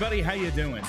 Everybody, how you doing?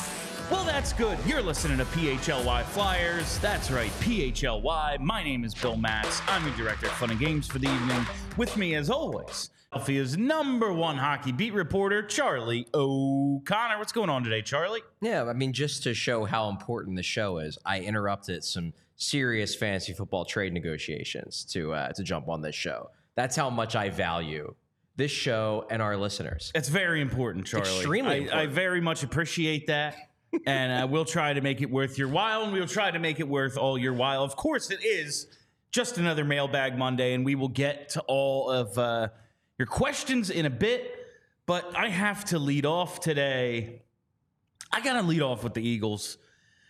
Well, that's good. You're listening to PHLY Flyers. That's right, PHLY. My name is Bill Matz. I'm your director of fun and games for the evening. With me, as always, Philadelphia's number one hockey beat reporter, Charlie O'Connor. What's going on today, Charlie? Yeah, I mean, just to show how important the show is, I interrupted some serious fantasy football trade negotiations to uh, to jump on this show. That's how much I value this show and our listeners. It's very important, Charlie. Extremely I, I very much appreciate that. and uh, we'll try to make it worth your while, and we'll try to make it worth all your while. Of course, it is just another mailbag Monday, and we will get to all of uh, your questions in a bit. But I have to lead off today. I got to lead off with the Eagles.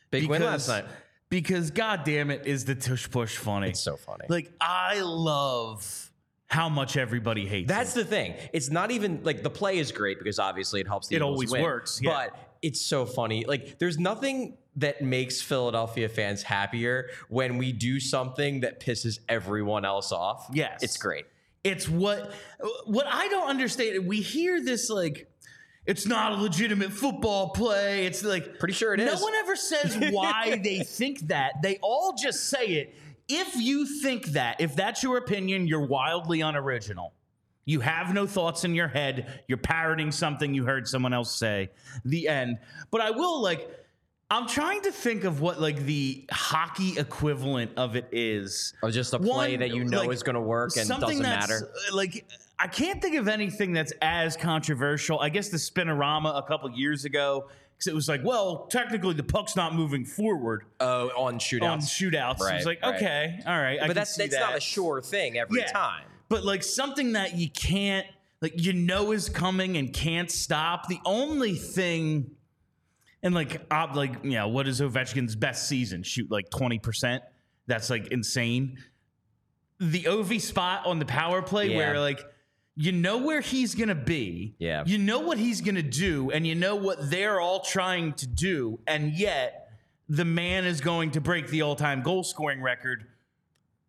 Big win last night. Because, god damn it, is the tush push funny. It's so funny. Like, I love how much everybody hates That's it. the thing. It's not even like the play is great because obviously it helps the It Eagles always win, works, yeah. But it's so funny. Like there's nothing that makes Philadelphia fans happier when we do something that pisses everyone else off. Yes. It's great. It's what what I don't understand. We hear this like it's not a legitimate football play. It's like Pretty sure it no is. one ever says why they think that. They all just say it. If you think that, if that's your opinion, you're wildly unoriginal. You have no thoughts in your head. You're parroting something you heard someone else say. The end. But I will like I'm trying to think of what like the hockey equivalent of it is. Or just a play that you know is gonna work and doesn't matter. uh, Like I can't think of anything that's as controversial. I guess the spinorama a couple years ago because it was like, well, technically the puck's not moving forward Oh, on shootouts. on shootouts. Right, it's like, right. okay, all right, I but can that's see that's that. not a sure thing every Yeah. time. But like something that you can't, like you know is coming and can't stop. The only thing, and like, ob- like you know, what is Ovechkin's best season? Shoot like twenty percent. That's like insane. The Ovi spot on the power play Yeah. where like. You know where he's gonna be. Yeah. You know what he's gonna do, and you know what they're all trying to do, and yet the man is going to break the all-time goal scoring record,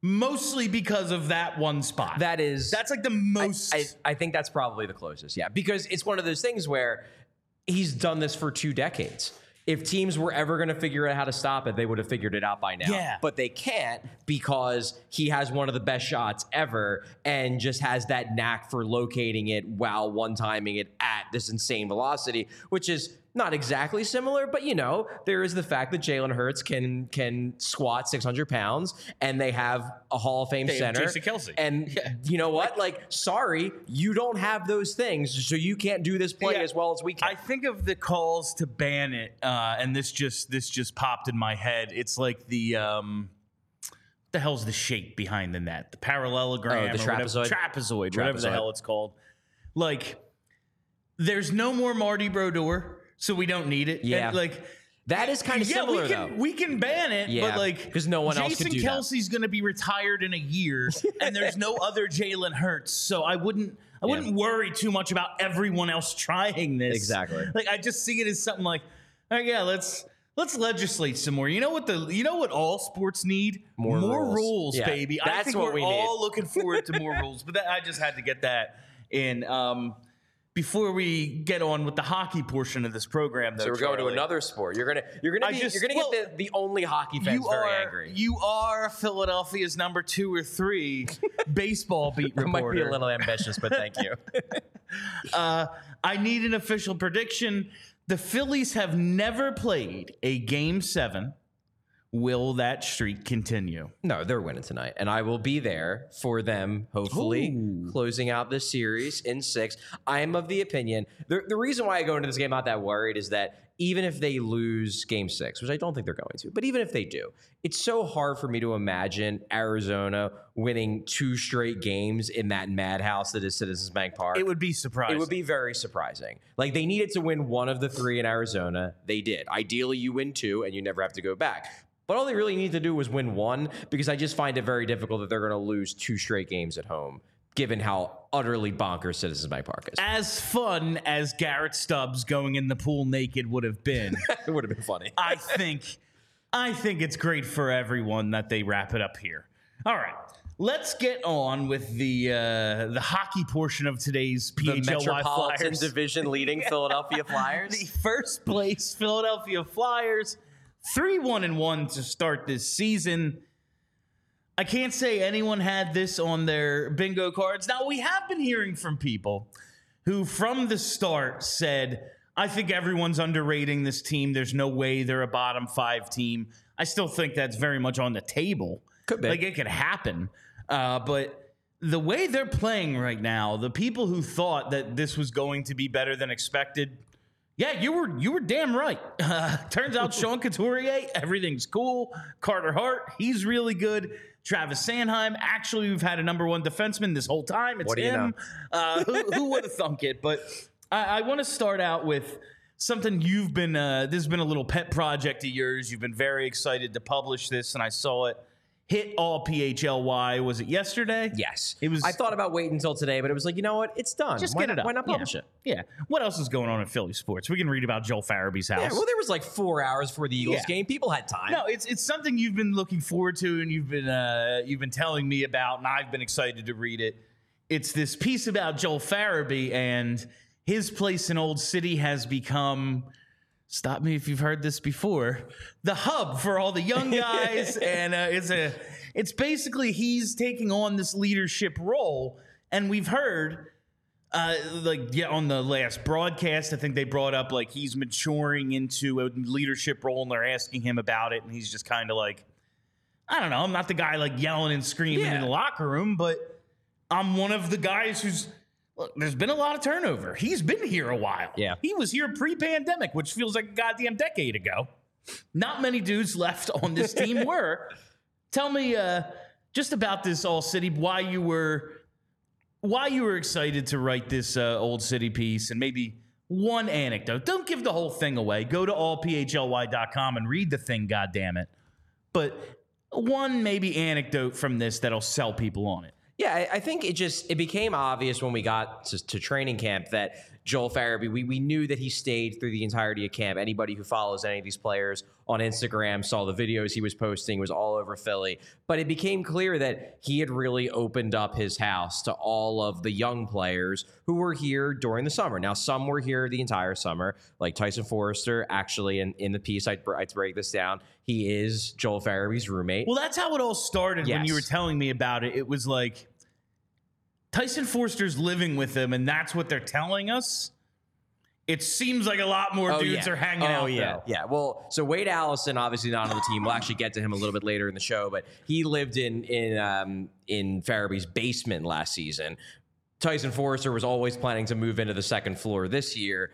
mostly because of that one spot. That is That's like the most. I, I think that's probably the closest, yeah. Because it's one of those things where he's done this for two decades. If teams were ever going to figure out how to stop it, they would have figured it out by now. Yeah. But they can't because he has one of the best shots ever and just has that knack for locating it while one timing it at this insane velocity, which is not exactly similar, but you know, there is the fact that Jalen Hurts can can squat 600 pounds and they have a Hall of Fame They center. Jason Kelce. And you know what? Like, sorry, you don't have those things, so you can't do this play Yeah. as well as we can. I think of the calls to ban it, uh, and this just this just popped in my head. It's like the um, the hell's the shape behind the net? The parallelogram, Oh, the or whatever- trapezoid? trapezoid, whatever the hell it's called. Like, there's no more Marty Brodeur, so we don't need it. Yeah. And, like. that is kind of yeah, similar, we can though. we can ban it, Yeah, but like 'cause no one else Jason do that. Kelce's going to be retired in a year, and there's no other Jalen Hurts, so I wouldn't I wouldn't worry too much about everyone else trying this. Exactly. Like I just see it as something like, oh yeah, let's let's legislate some more. You know what the you know what all sports need? More more rules. Yeah, baby. I that's think what we're we need. all looking forward to more rules, but that, I just had to get that in. Um, before we get on with the hockey portion of this program, though, so we're going to another sport. You're gonna you're gonna I be, just- you're gonna well, get the, the only hockey fans you very are angry. you are Philadelphia's number two or three baseball beat reporter. might be a little ambitious, but thank you. Uh, I need an official prediction. The Phillies have never played a game seven. Will that streak continue? no, they're winning tonight, and I will be there for them. Hopefully, Ooh. closing out this series in six. I am of the opinion. The, the reason why I go into this game not that worried is that even if they lose game six, which I don't think they're going to, but even if they do, it's so hard for me to imagine Arizona winning two straight games in that madhouse that is Citizens Bank Park. It would be surprising. It would be very surprising. Like they needed to win one of the three in Arizona. They did. Ideally, you win two and you never have to go back. But all they really need to do was win one because I just find it very difficult that they're going to lose two straight games at home, given how utterly bonkers Citizens Bank Park is. as fun as Garrett Stubbs going in the pool naked would have been. it would have been funny. I think I think it's great for everyone that they wrap it up here. All right. let's get on with the uh, the hockey portion of today's The Metropolitan Flyers. Division leading Philadelphia Flyers. the first place Philadelphia Flyers, three one and one to start this season. I can't say anyone had this on their bingo cards. Now we have been hearing from people who, from the start, said, "I think everyone's underrating this team. There's no way they're a bottom five team." I still think that's very much on the table. Could be. like it could happen, uh, but the way they're playing right now, the people who thought that this was going to be better than expected, yeah, you were you were damn right. Uh, turns out Sean Couturier, everything's cool. Carter Hart, he's really good. Travis Sanheim, actually, we've had a number one defenseman this whole time. It's What do you him. Uh, who who would have thunk it? But I, I want to start out with something you've been. Uh, this has been a little pet project of yours. You've been very excited to publish this, and I saw it hit all PHLY. Was it yesterday? Yes, It was- I thought about waiting until today, but it was like, you know what? It's done. Just why get not, it up. Why not Yeah. publish it? Yeah. What else is going on in Philly sports? We can read about Joel Farabee's house. Yeah, well, there was like four hours for the Eagles Yeah. game. People had time. No, it's it's something you've been looking forward to, and you've been uh, you've been telling me about, and I've been excited to read it. It's this piece about Joel Farabee and his place in Old City has become. Stop me if you've heard this before. The hub for all the young guys, and uh, it's a it's basically he's taking on this leadership role, and we've heard uh, like yeah, on the last broadcast, I think they brought up like he's maturing into a leadership role, and they're asking him about it, and he's just kind of like, I don't know, I'm not the guy like yelling and screaming in the locker room, but I'm one of the guys who's. Look, there's been a lot of turnover. He's been here a while. Yeah. he was here pre-pandemic, which feels like a goddamn decade ago. Not many dudes left on this team were. Tell me uh, just about this Old City, why you were why you were excited to write this uh, old city piece and maybe one anecdote. Don't give the whole thing away. Go to allphly.com and read the thing, God damn it. But one maybe anecdote from this that'll sell people on it. Yeah, I, I think it just it became obvious when we got to, to training camp that Joel Farabee, we, we knew that he stayed through the entirety of camp. Anybody who follows any of these players on Instagram saw the videos he was posting, was all over Philly. But it became clear that he had really opened up his house to all of the young players who were here during the summer. Now, some were here the entire summer, like Tyson Foerster. Actually, in, in the piece, I I break this down. He is Joel Farabee's roommate. Well, that's how it all started when you were telling me about it. It was like Tyson Foerster's living with them, and that's what they're telling us. It seems like a lot more dudes are hanging oh, out. Oh yeah, though. yeah. Well, so Wade Allison, obviously not on the team. We'll actually get to him a little bit later in the show, but he lived in in um, in Farabee's basement last season. Tyson Foerster was always planning to move into the second floor this year.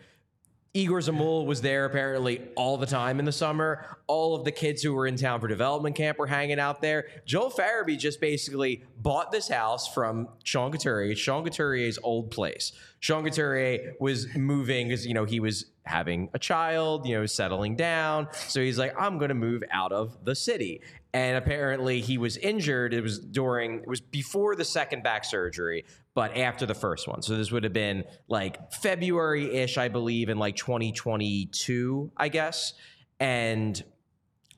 Egor Zamula was there apparently all the time in the summer. All of the kids who were in town for development camp were hanging out there. Joel Farabee just basically bought this house from Sean Couturier, Sean Couturier's old place. Sean Couturier was moving because, you know, he was having a child, you know, settling down. So he's like, I'm going to move out of the city. And apparently he was injured. It was during, it was before the second back surgery, but after the first one. So this would have been like February ish, I believe, in like 2022, I guess. And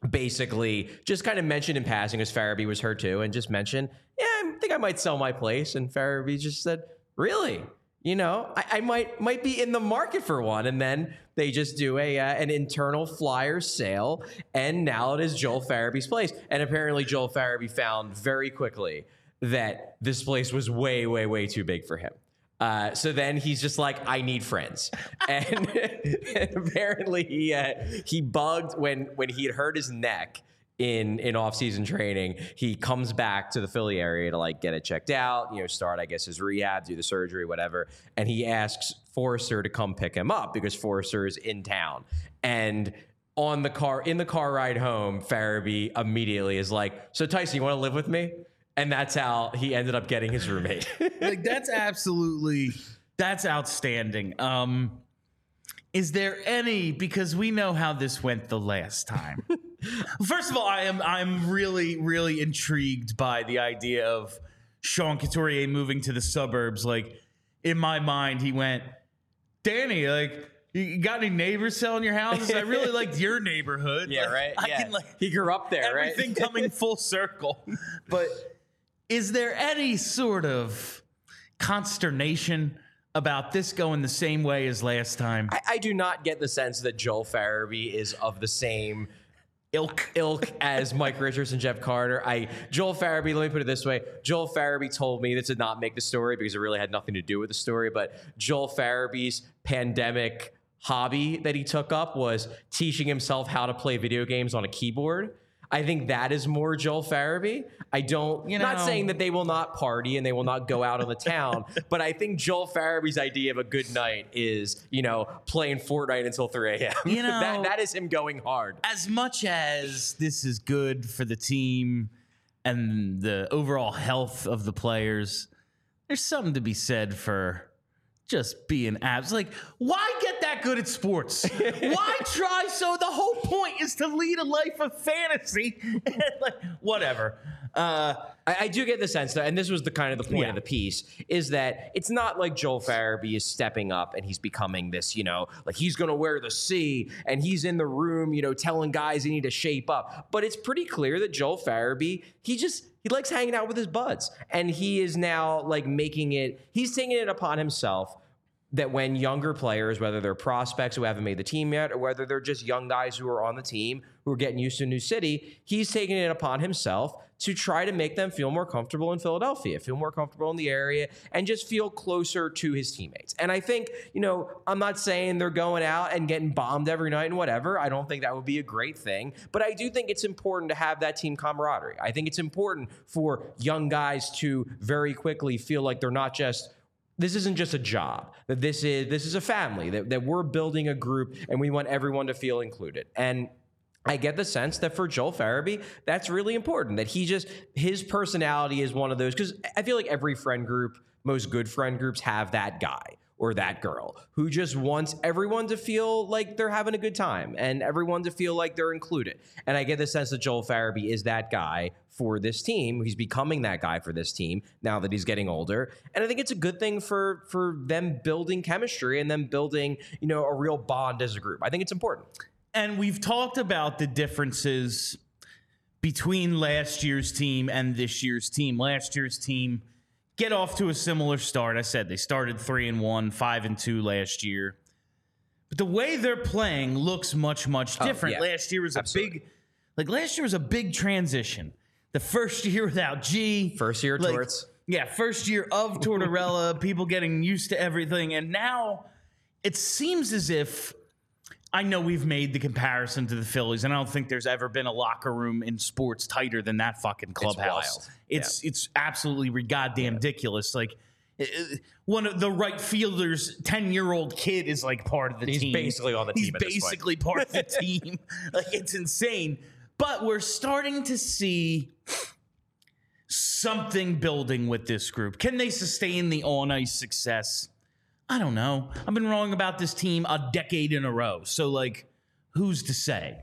basically just kind of mentioned in passing as Farabee was hurt too, and just mentioned, yeah, I think I might sell my place. And Farabee just said, really? You know, I, I might might be in the market for one, and then they just do a uh, an internal flyer sale, and now it is Joel Farabee's place. And apparently, Joel Farabee found very quickly that this place was way, way, way too big for him. Uh, so then he's just like, I need friends, and, and apparently he uh, he bugged when when he had hurt his neck in in off season training. He comes back to the Philly area to like get it checked out, you know, start I guess his rehab, do the surgery, whatever, and he asks Foerster to come pick him up because Foerster is in town and. On the car, in the car ride home, Farabee immediately is like, "So Tyson, you want to live with me?" And that's how he ended up getting his roommate. like that's absolutely that's outstanding. Um is there any because we know how this went the last time. First of all, I am I'm really really intrigued by the idea of Sean Couturier moving to the suburbs. Like in my mind, he went, Danny, like you got any neighbors selling your houses? I really liked your neighborhood. Yeah, Like, I can like he grew up there, right? everything coming full circle. But is there any sort of consternation about this going the same way as last time? I, I do not get the sense that Joel Farabee is of the same Ilk. ilk as Mike Richards and Jeff Carter. I Joel Farabee, let me put it this way. Joel Farabee told me this did not make the story because it really had nothing to do with the story, but Joel Farabee's pandemic hobby that he took up was teaching himself how to play video games on a keyboard. I think that is more Joel Farabee. I don't, You know, not saying that they will not party and they will not go out on the town, but I think Joel Farabee's idea of a good night is, you know, playing Fortnite until 3 a.m. You know- that, that is him going hard. as much as this is good for the team and the overall health of the players, there's something to be said for just being abs. Like, why get that good at sports? why try so? The whole point is to lead a life of fantasy. like, whatever. Uh, I, I do get the sense though, and this was the kind of the point Yeah. of the piece, is that it's not like Joel Farabee is stepping up and he's becoming this, you know, like he's gonna wear the C and he's in the room, you know, telling guys they need to shape up. But it's pretty clear that Joel Farabee, he just he likes hanging out with his buds. And he is now like making it, he's taking it upon himself that when younger players, whether they're prospects who haven't made the team yet, or whether they're just young guys who are on the team who are getting used to a new city, he's taking it upon himself to try to make them feel more comfortable in Philadelphia, feel more comfortable in the area, and just feel closer to his teammates. And I think, you know, I'm not saying they're going out and getting bombed every night and whatever. I don't think that would be a great thing. But I do think it's important to have that team camaraderie. I think it's important for young guys to very quickly feel like they're not just this isn't just a job that this is this is a family that, that we're building a group and we want everyone to feel included and I get the sense that for Joel Farabee, that's really important. That he just his personality is one of those because I feel like every friend group, most good friend groups, have that guy or that girl who just wants everyone to feel like they're having a good time and everyone to feel like they're included. And I get the sense that Joel Farabee is that guy for this team. He's becoming that guy for this team now that he's getting older. And I think it's a good thing for for them building chemistry and them building, you know, a real bond as a group. I think it's important. And we've talked about the differences between last year's team and this year's team. Last year's team get off to a similar start. I said they started three and one, five and two last year. But the way they're playing looks much, much oh, different. Oh, yeah. Last year was a big, like last year was a big transition. The first year without G, First year like, Torts. yeah, first year of Tortorella, people getting used to everything, and now it seems as if I know we've made the comparison to the Phillies, and I don't think there's ever been a locker room in sports tighter than that fucking clubhouse. wild. It's it's, absolutely goddamn ridiculous. Like uh, one of the right fielders, ten year old kid is like part of the He's team. basically on the He's team point. basically part of the team. Like it's insane. But we're starting to see something building with this group. Can they sustain the on ice success? I don't know. I've been wrong about this team a decade in a row. So, like, who's to say?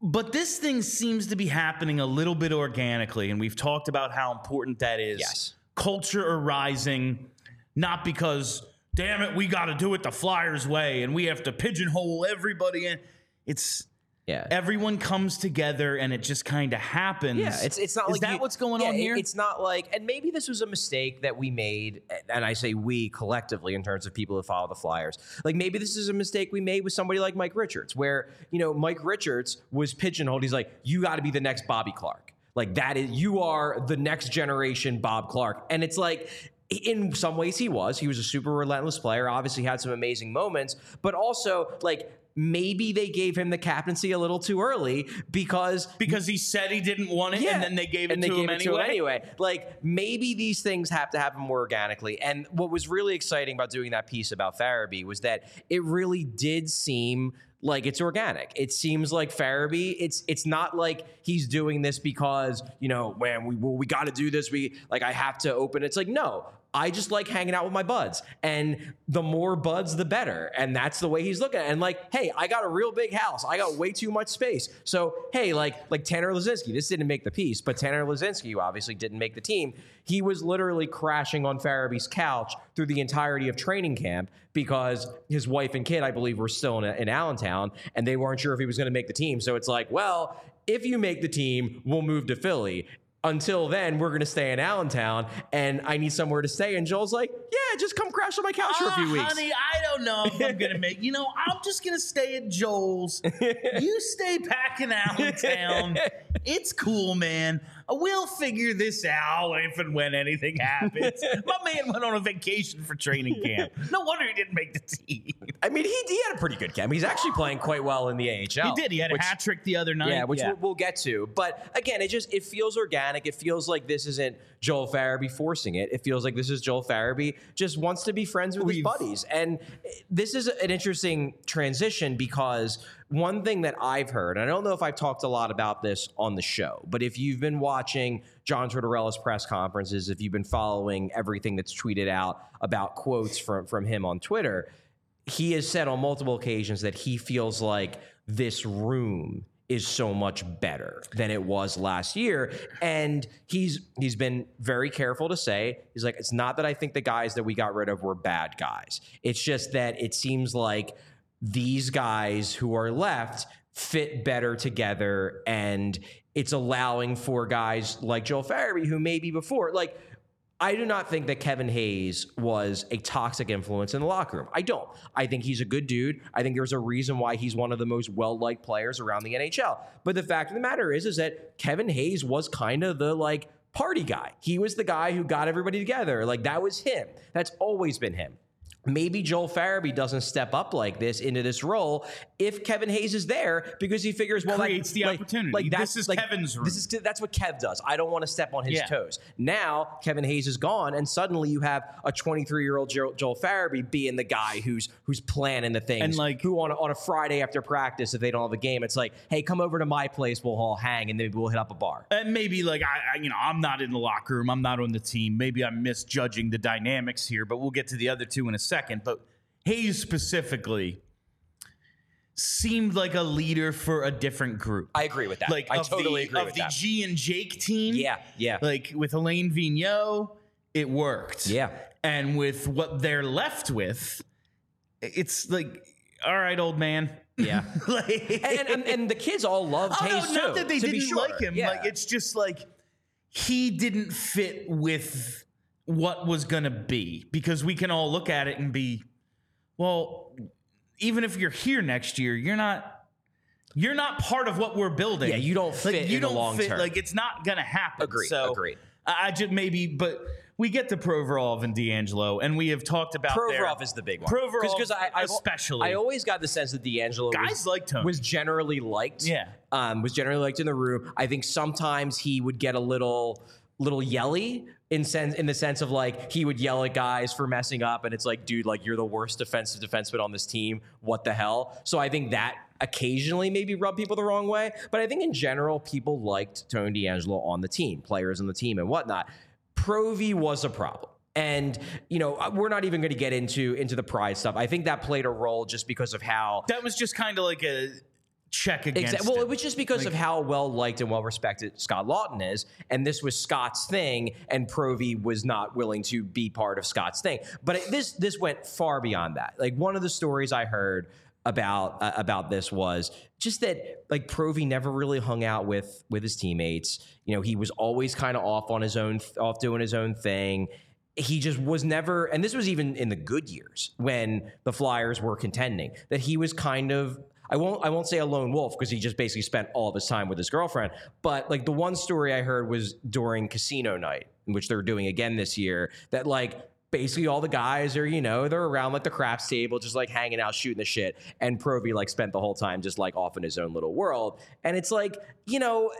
But this thing seems to be happening a little bit organically, and we've talked about how important that is. Yes. Culture arising, not because, damn it, we got to do it the Flyers way and we have to pigeonhole everybody in. It's Yeah. everyone comes together and it just kind of happens. Yeah, it's it's not Is like that you- what's going yeah, on here? It's not like, and maybe this was a mistake that we made, and I say we collectively in terms of people who follow the Flyers. Like maybe this is a mistake we made with somebody like Mike Richards, where you know Mike Richards was pigeonholed. He's like, you got to be the next Bobby Clark. Like that is you are the next generation Bob Clark, and it's like. In some ways, he was. He was a super relentless player. Obviously, had some amazing moments, but also like maybe they gave him the captaincy a little too early because because he said he didn't want it, and then they gave it, and they to, gave him it to him anyway. anyway. Like maybe these things have to happen more organically. And what was really exciting about doing that piece about Farabee was that it really did seem like it's organic. It seems like Farabee. It's it's not like he's doing this because you know, man, we well, we got to do this. We like I have to open. It's like no. I just like hanging out with my buds. And the more buds, the better. And that's the way he's looking at it. And like, hey, I got a real big house. I got way too much space. So, hey, like like Tanner Laczynski, this didn't make the piece, but Tanner Laczynski, obviously didn't make the team, he was literally crashing on Farabee's couch through the entirety of training camp because his wife and kid, I believe, were still in, in Allentown and they weren't sure if he was going to make the team. So it's like, well, if you make the team, we'll move to Philly. Until then, we're gonna stay in Allentown, and I need somewhere to stay. And Joel's like, "Yeah, just come crash on my couch for a few Ah, weeks." Honey, I don't know if I'm gonna make. You know, I'm just gonna stay at Joel's. you stay back in Allentown. It's cool, man. Uh, we'll figure this out if and when anything happens. My man went on a vacation for training camp. No wonder he didn't make the team. I mean, he, he had a pretty good camp. He's actually playing quite well in the AHL. He did. He had which- a hat trick the other night. Yeah, which We'll, we'll get to. But again, it just it feels organic. It feels like this isn't Joel Farabee forcing it. It feels like this is Joel Farabee just wants to be friends with his We've- buddies. And this is an interesting transition because one thing that I've heard, and I don't know if I've talked a lot about this on the show, but if you've been watching John Tortorella's press conferences, if you've been following everything that's tweeted out about quotes from from him on Twitter, he has said on multiple occasions that he feels like this room is so much better than it was last year. And he's he's been very careful to say he's like it's not that I think the guys that we got rid of were bad guys. It's just that it seems like these guys who are left fit better together and it's allowing for guys like Joel Farabee who maybe before like I do not think that Kevin Hayes was a toxic influence in the locker room. I don't. I think he's a good dude. I think there's a reason why he's one of the most well-liked players around the NHL. But the fact of the matter is is that Kevin Hayes was kind of the like party guy. He was the guy who got everybody together. Like that was him. That's always been him. Maybe Joel Farabee doesn't step up like this into this role if Kevin Hayes is there because he figures, well, Creates like, the like- opportunity. Like This that's is like, Kevin's room. This is that's what Kev does. I don't want to step on his Yeah. toes. Now Kevin Hayes is gone, and suddenly you have a 23 year old Joel, Joel Farabee being the guy who's who's planning the things. And, like- who on a, on a Friday after practice, if they don't have a game, it's like, hey, come over to my place. We'll all hang, and maybe we'll hit up a bar. And maybe like I, I, you know, I'm not in the locker room. I'm not on the team. Maybe I'm misjudging the dynamics here, but we'll get to the other two in a second. But Hayes specifically seemed like a leader for a different group. I agree with that. like I totally the, agree of with the that. G and Jake team. yeah, yeah, Like with Alain Vigneault, it worked. yeah. And with what they're left with, it's like, all right, old man. Yeah. like, and, and and the kids all loved Oh, Hayes no, too. not that they to be didn't sure. like him. Yeah. Like it's just like he didn't fit with what was gonna be because we can all look at it and be, well, even if you're here next year, you're not. You're not part of what we're building. Yeah, you don't like, fit you in don't long fit, term. Like it's not gonna happen. Agreed, So agreed. I just maybe, but we get to Provorov and D'Angelo, and we have talked about their- Provorov is the big one. Provorov because I, I especially. I always got the sense that D'Angelo Guys was, liked him. was generally liked. Yeah. um, was generally liked in the room. I think sometimes he would get a little little yelly in sense in the sense of like he would yell at guys for messing up, and it's like, dude, like you're the worst defensive defenseman on this team. What the hell? So I think that occasionally maybe rub people the wrong way, but I think in general people liked Tony D'Angelo on the team, players on the team, and whatnot. Provi was a problem. And you know uh, we're not even going to get into into the pride stuff. I think that played a role just because of how that was just kind of like a check against. Exactly. Well, it was just because of how well liked and well respected Scott Laughton is, and this was Scott's thing, and Provi was not willing to be part of Scott's thing. But it, this this went far beyond that. Like one of the stories I heard about uh, about this was just that like Provi never really hung out with with his teammates. You know, he was always kind of off on his own, off doing his own thing he just was never and this was even in the good years when the flyers were contending that he was kind of I won't I won't say a lone wolf because he just basically spent all of his time with his girlfriend but like the one story I heard was during casino night which they're doing again this year that like basically all the guys are you know they're around like the craps table just like hanging out shooting the shit and Provi like spent the whole time just like off in his own little world and it's like you know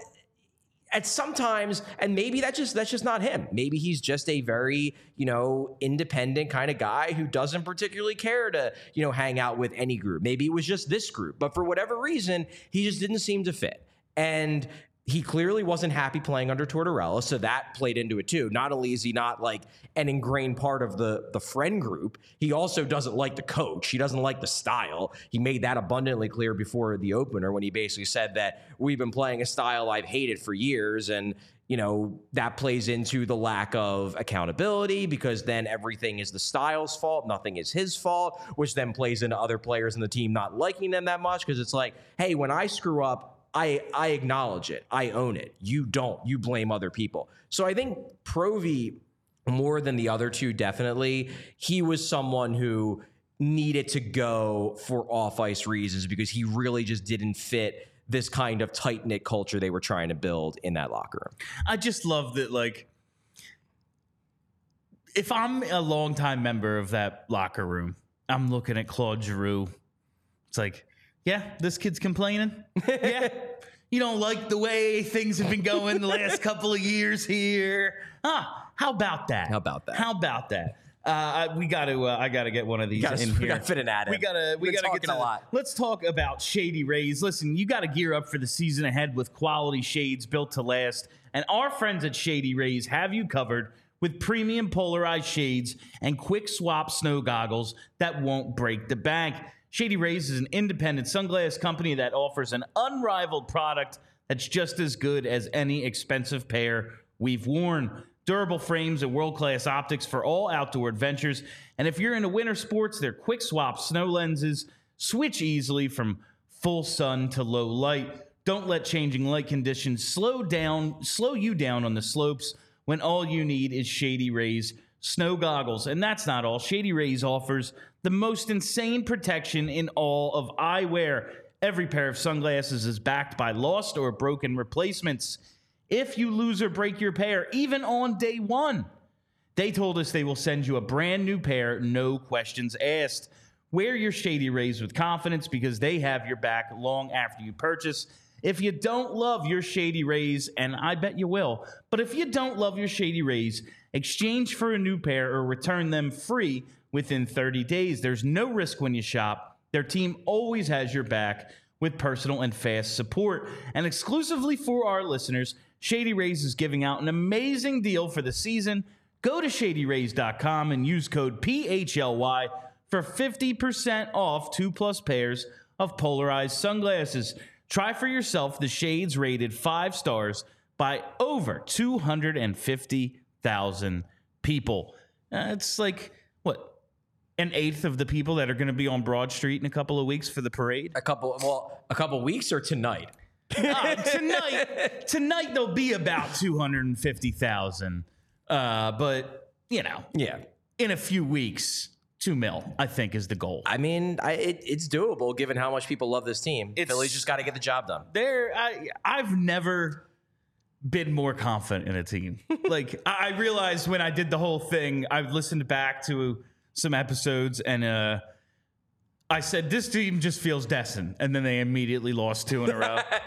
at sometimes and maybe that's just that's just not him. Maybe he's just a very you know independent kind of guy who doesn't particularly care to you know hang out with any group. Maybe it was just this group but for whatever reason he just didn't seem to fit. And he clearly wasn't happy playing under Tortorella, so that played into it too. Not only is he not like an ingrained part of the the friend group, he also doesn't like the coach. He doesn't like the style. He made that abundantly clear before the opener when he basically said that we've been playing a style I've hated for years and you know, that plays into the lack of accountability because then everything is the style's fault, nothing is his fault, which then plays into other players in the team not liking them that much because it's like, hey, when I screw up, I I acknowledge it. I own it. You don't. You blame other people. So I think Provy more than the other two definitely he was someone who needed to go for off ice reasons because he really just didn't fit this kind of tight knit culture they were trying to build in that locker room. I just love that, like, if I'm a longtime member of that locker room, I'm looking at Claude Giroux. It's like, yeah, this kid's complaining. yeah. You don't like the way things have been going the last couple of years here. Huh? how about that? How about that? How about that? Uh, we got to. Uh, I got to get one of these Gotta- in we gotta fit an ad. We gotta. We gotta get to, a lot. Let's talk about Shady Rays. Listen, you got to gear up for the season ahead with quality shades built to last. And our friends at Shady Rays have you covered with premium polarized shades and quick swap snow goggles that won't break the bank. Shady Rays is an independent sunglass company that offers an unrivaled product that's just as good as any expensive pair we've worn. Durable frames and world class optics for all outdoor adventures. And if you're into winter sports, their quick swap snow lenses switch easily from full sun to low light. Don't let changing light conditions slow down, slow you down on the slopes when all you need is Shady Rays snow goggles. And that's not all. Shady Rays offers the most insane protection in all of eyewear. Every pair of sunglasses is backed by lost or broken replacements. If you lose or break your pair, even on day one, they told us they will send you a brand new pair, no questions asked. Wear your Shady Rays with confidence because they have your back long after you purchase. If you don't love your Shady Rays, and I bet you will, but if you don't love your Shady Rays, exchange for a new pair or return them free within 30 days. There's no risk when you shop. Their team always has your back with personal and fast support. And exclusively for our listeners, Shady Rays is giving out an amazing deal for the season. Go to shadyrays.com and use code PHLY for 50% off two plus pairs of polarized sunglasses. Try for yourself the shades rated five stars by over 250,000 people. Uh, it's like, what, an eighth of the people that are going to be on Broad Street in a couple of weeks for the parade? A couple well, a couple weeks or tonight. Uh, tonight, tonight there'll be about 250,000. Uh, but, you know, Yeah. in a few weeks, two mil, I think, is the goal. I mean, I, it, it's doable given how much people love this team. It's- Philly's just got to get the job done. there I I've never been more confident in a team. like I I realized when I did the whole thing, I've listened back to some episodes and uh I said this team just feels destined, and then they immediately lost two in a row. I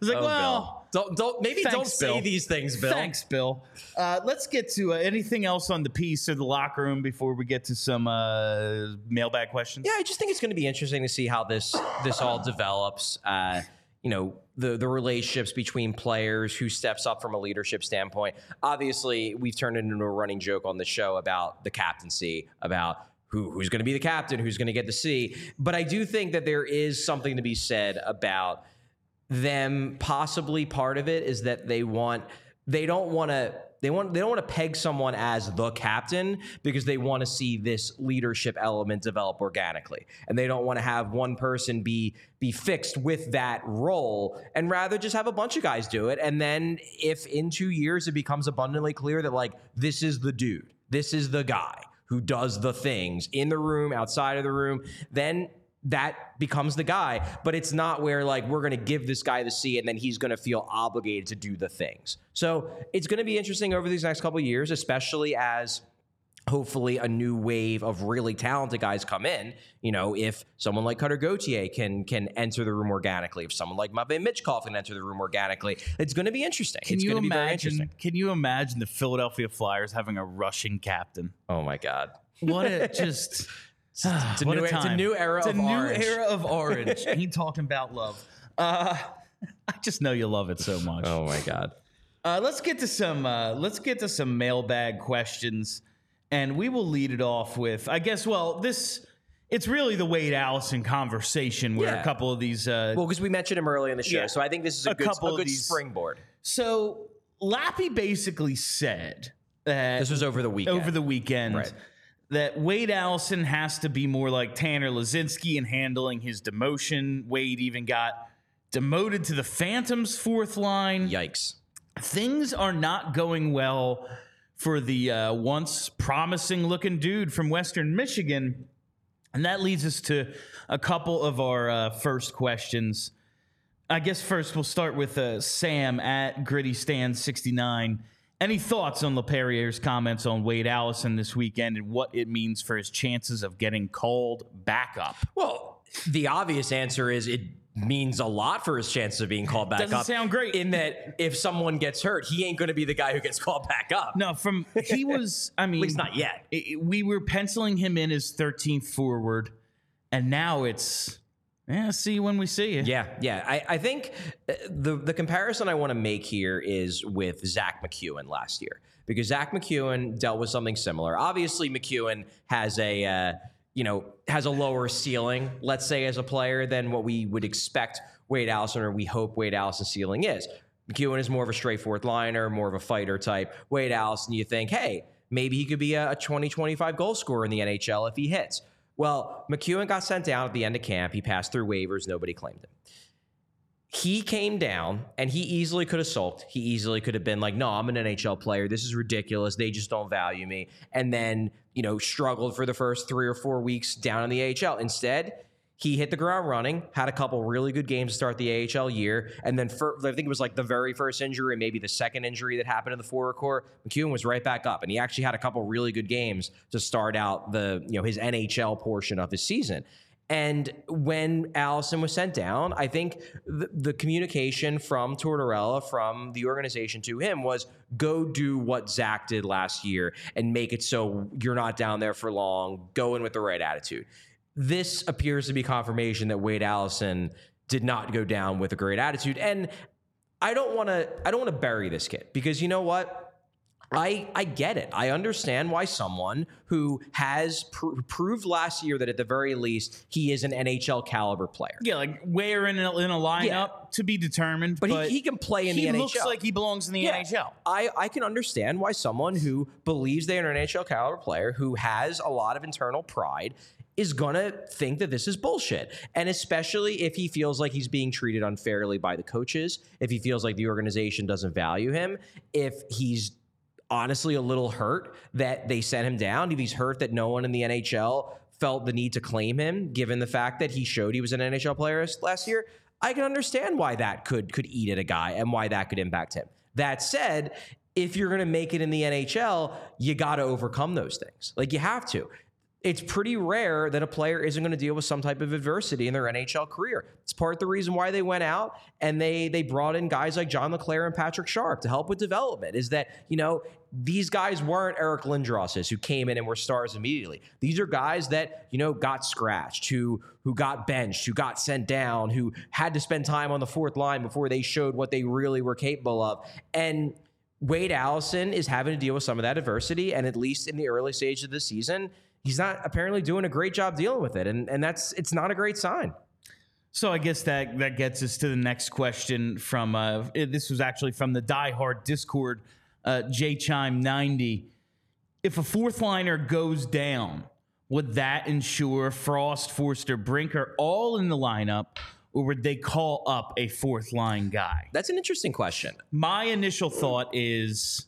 was like, Oh, well, Bill. don't don't maybe don't thanks, say Bill. these things, Bill. thanks, Bill. Uh, let's get to uh, anything else on the piece or the locker room before we get to some uh, mailbag questions. Yeah, I just think it's going to be interesting to see how this this all develops. You know, the the relationships between players, who steps up from a leadership standpoint. Obviously, we've turned it into a running joke on the show about the captaincy, about who who's going to be the captain, who's going to get the C. But I do think that there is something to be said about them possibly part of it is that they want they don't want to they want they don't want to peg someone as the captain because they want to see this leadership element develop organically. And they don't want to have one person be be fixed with that role and rather just have a bunch of guys do it. And then if in 2 years it becomes abundantly clear that like this is the dude this is the guy who does the things in the room outside of the room then that becomes the guy. But it's not where like we're going to give this guy the C and then he's going to feel obligated to do the things. So it's going to be interesting over these next couple of years, especially as hopefully a new wave of really talented guys come in. You know, if someone like Cutter Gauthier can can enter the room organically, if someone like Matvei Michkov can enter the room organically, it's going to be interesting. Can it's you going to be very imagine? interesting. Can you imagine the Philadelphia Flyers having a Russian captain? Oh my God. What a just. It's a, new, a it's a time. new era It's of a new orange. era of orange. Ain't talking about love. Uh, I just know you love it so much. Oh my God. Uh, let's get to some. Uh, let's get to some mailbag questions, and we will lead it off with. I guess. Well, this. It's really the Wade Allison conversation where Yeah. a couple of these. Uh, Well, because we mentioned him earlier in the show, Yeah. so I think this is a, A good, couple a good these- springboard. so Lappy basically said that This was over the weekend. over the weekend Right. That Wade Allison has to be more like Tanner Laczynski in handling his demotion. Wade even got demoted to the Phantoms fourth line. Yikes. Things are not going well for the uh, once promising looking dude from Western Michigan. And that leads us to a couple of our uh, first questions. I guess first we'll start with uh, Sam at Gritty Stand 69. Any thoughts on Laperriere's comments on Wade Allison this weekend and what it means for his chances of getting called back up? Well, the obvious answer is it means a lot for his chances of being called back Doesn't up. sound great. In that if someone gets hurt, he ain't going to be the guy who gets called back up. No, from he was. I mean, At least not yet. it- we were penciling him in as 13th forward, and now it's yeah. See when we see you. Yeah, yeah. I, I think uh, the the comparison I want to make here is with Zach MacEwen last year because Zach MacEwen dealt with something similar. Obviously, MacEwen has a uh, you know has a lower ceiling, let's say, as a player than what we would expect Wade Allison or we hope Wade Allison's ceiling is. MacEwen is more of a straightforward liner, more of a fighter type. Wade Allison, you think, hey, maybe he could be a 20, 25 goal scorer in the NHL if he hits. Well, MacEwen got sent down at the end of camp. He passed through waivers. Nobody claimed him. He came down and he easily could have sulked. He easily could have been like, no, I'm an NHL player. This is ridiculous. They just don't value me. And then, you know, struggled for the first three or four weeks down in the AHL. Instead, he hit the ground running, had a couple really good games to start the AHL year, and then for, I think it was like the very first injury, maybe the second injury that happened in the forward core. MacEwen was right back up, and he actually had a couple really good games to start out the you know his NHL portion of his season. And when Allison was sent down, I think the, the communication from Tortorella, from the organization to him was go do what Zach did last year and make it so you're not down there for long. Go in with the right attitude. This appears to be confirmation that Wade Allison did not go down with a great attitude. And I don't want to I don't want to bury this kid because you know what? I I get it. I understand why someone who has pr- proved last year that at the very least he is an NHL caliber player. Yeah, like where in a, in a lineup Yeah. to be determined. But, But, he, he can play in the NHL. he looks like he belongs in the Yeah. NHL. I, I can understand why someone who believes they're an NHL caliber player who has a lot of internal pride is gonna think that this is bullshit. And especially if he feels like he's being treated unfairly by the coaches, if he feels like the organization doesn't value him, if he's honestly a little hurt that they sent him down, if he's hurt that no one in the NHL felt the need to claim him, given the fact that he showed he was an NHL player last year, I can understand why that could could eat at a guy and why that could impact him. That said, if you're going to make it in the NHL, you got to overcome those things. Like you have to. It's pretty rare that a player isn't going to deal with some type of adversity in their NHL career. It's part of the reason why they went out and they they brought in guys like John LeClair and Patrick Sharp to help with development. Is that you know these guys weren't Eric Lindrosses who came in and were stars immediately. These are guys that you know got scratched, who who got benched, who got sent down, who had to spend time on the fourth line before they showed what they really were capable of. And Wade Allison is having to deal with some of that adversity, and at least in the early stage of the season, he's not apparently doing a great job dealing with it, and and that's it's not a great sign. So I guess that that gets us to the next question from uh, this was actually from the Die Hard Discord, uh, J Chime ninety. If a fourth liner goes down, would that ensure Frost, Foerster, Brinker all in the lineup, or would they call up a fourth line guy? That's an interesting question. My initial thought is,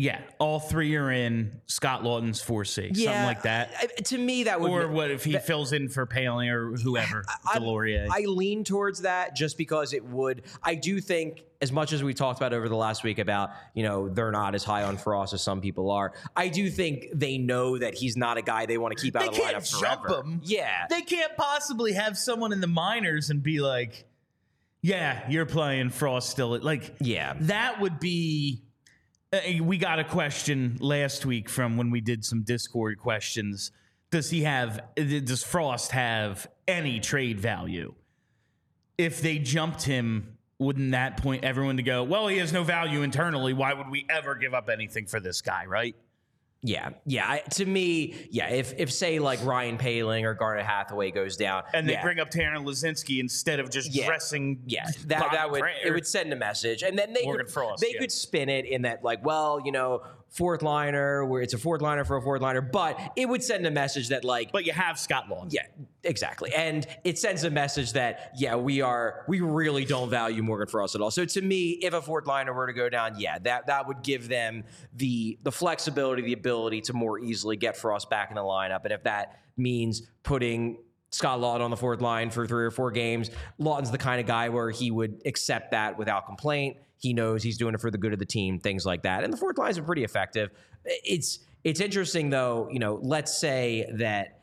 yeah, all three are in. Scott Laughton's four C, something like that. I- to me, that would Or ma- what if he fills in for Poehling or whoever, I- Deslauriers? I lean towards that just because it would. I do think, as much as we talked about over the last week about, you know, they're not as high on Frost as some people are. I do think they know that he's not a guy they want to keep out They of the can't lineup jump forever. him. Yeah, they can't possibly have someone in the minors and be like, "Yeah, you're playing Frost still." Like, Yeah. that would be. Uh, we got a question last week from when we did some Discord questions. Does he have? Does Frost have any trade value? If they jumped him, wouldn't that point everyone to go? Well, he has no value internally. Why would we ever give up anything for this guy? Right? Yeah, yeah. I, to me, yeah. If if say like Ryan Poehling or Garnet Hathaway goes down, And they yeah, bring up Tanner Laczynski instead of just Yeah. dressing. yeah, that Bobby that would Grant it would send a message, and then they Morgan could Frost, they yeah. could spin it in that like, well, you know, fourth liner where it's a fourth liner for a fourth liner, but it would send a message that like But you have Scott Long, Yeah, Exactly. And it sends a message that, yeah, we are, we really don't value Morgan Frost at all. So to me, if a fourth liner were to go down, yeah, that, that would give them the, the flexibility, the ability to more easily get Frost back in the lineup. And if that means putting Scott Laughton on the fourth line for three or four games, Laughton's the kind of guy where he would accept that without complaint. He knows he's doing it for the good of the team, things like that. And the fourth lines are pretty effective. It's, it's interesting though, you know, let's say that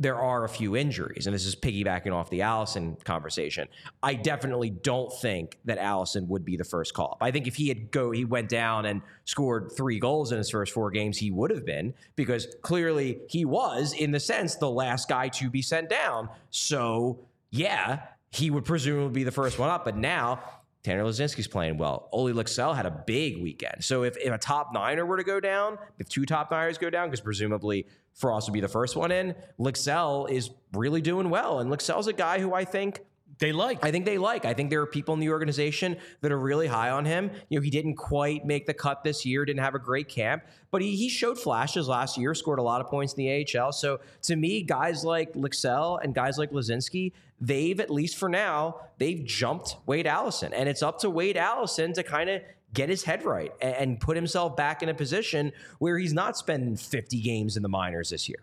there are a few injuries, and this is piggybacking off the Allison conversation. I definitely don't think that Allison would be the first call up. I think if he had go, he went down and scored three goals in his first four games, he would have been because clearly he was, in the sense, the last guy to be sent down. So yeah, he would presumably be the first one up. But now Tanner Laczynski's playing well. Olle Lycksell had a big weekend. So if, if a top niner were to go down, if two top niners go down, because presumably Frost would be the first one in, Lycksell is really doing well. And Lycksell's a guy who I think they like. I think they like. I think there are people in the organization that are really high on him. You know, he didn't quite make the cut this year, didn't have a great camp, but he, he showed flashes last year, scored a lot of points in the AHL. So to me, guys like Lycksell and guys like Laczynski, they've, at least for now, they've jumped Wade Allison. And it's up to Wade Allison to kind of get his head right and, and put himself back in a position where he's not spending 50 games in the minors this year.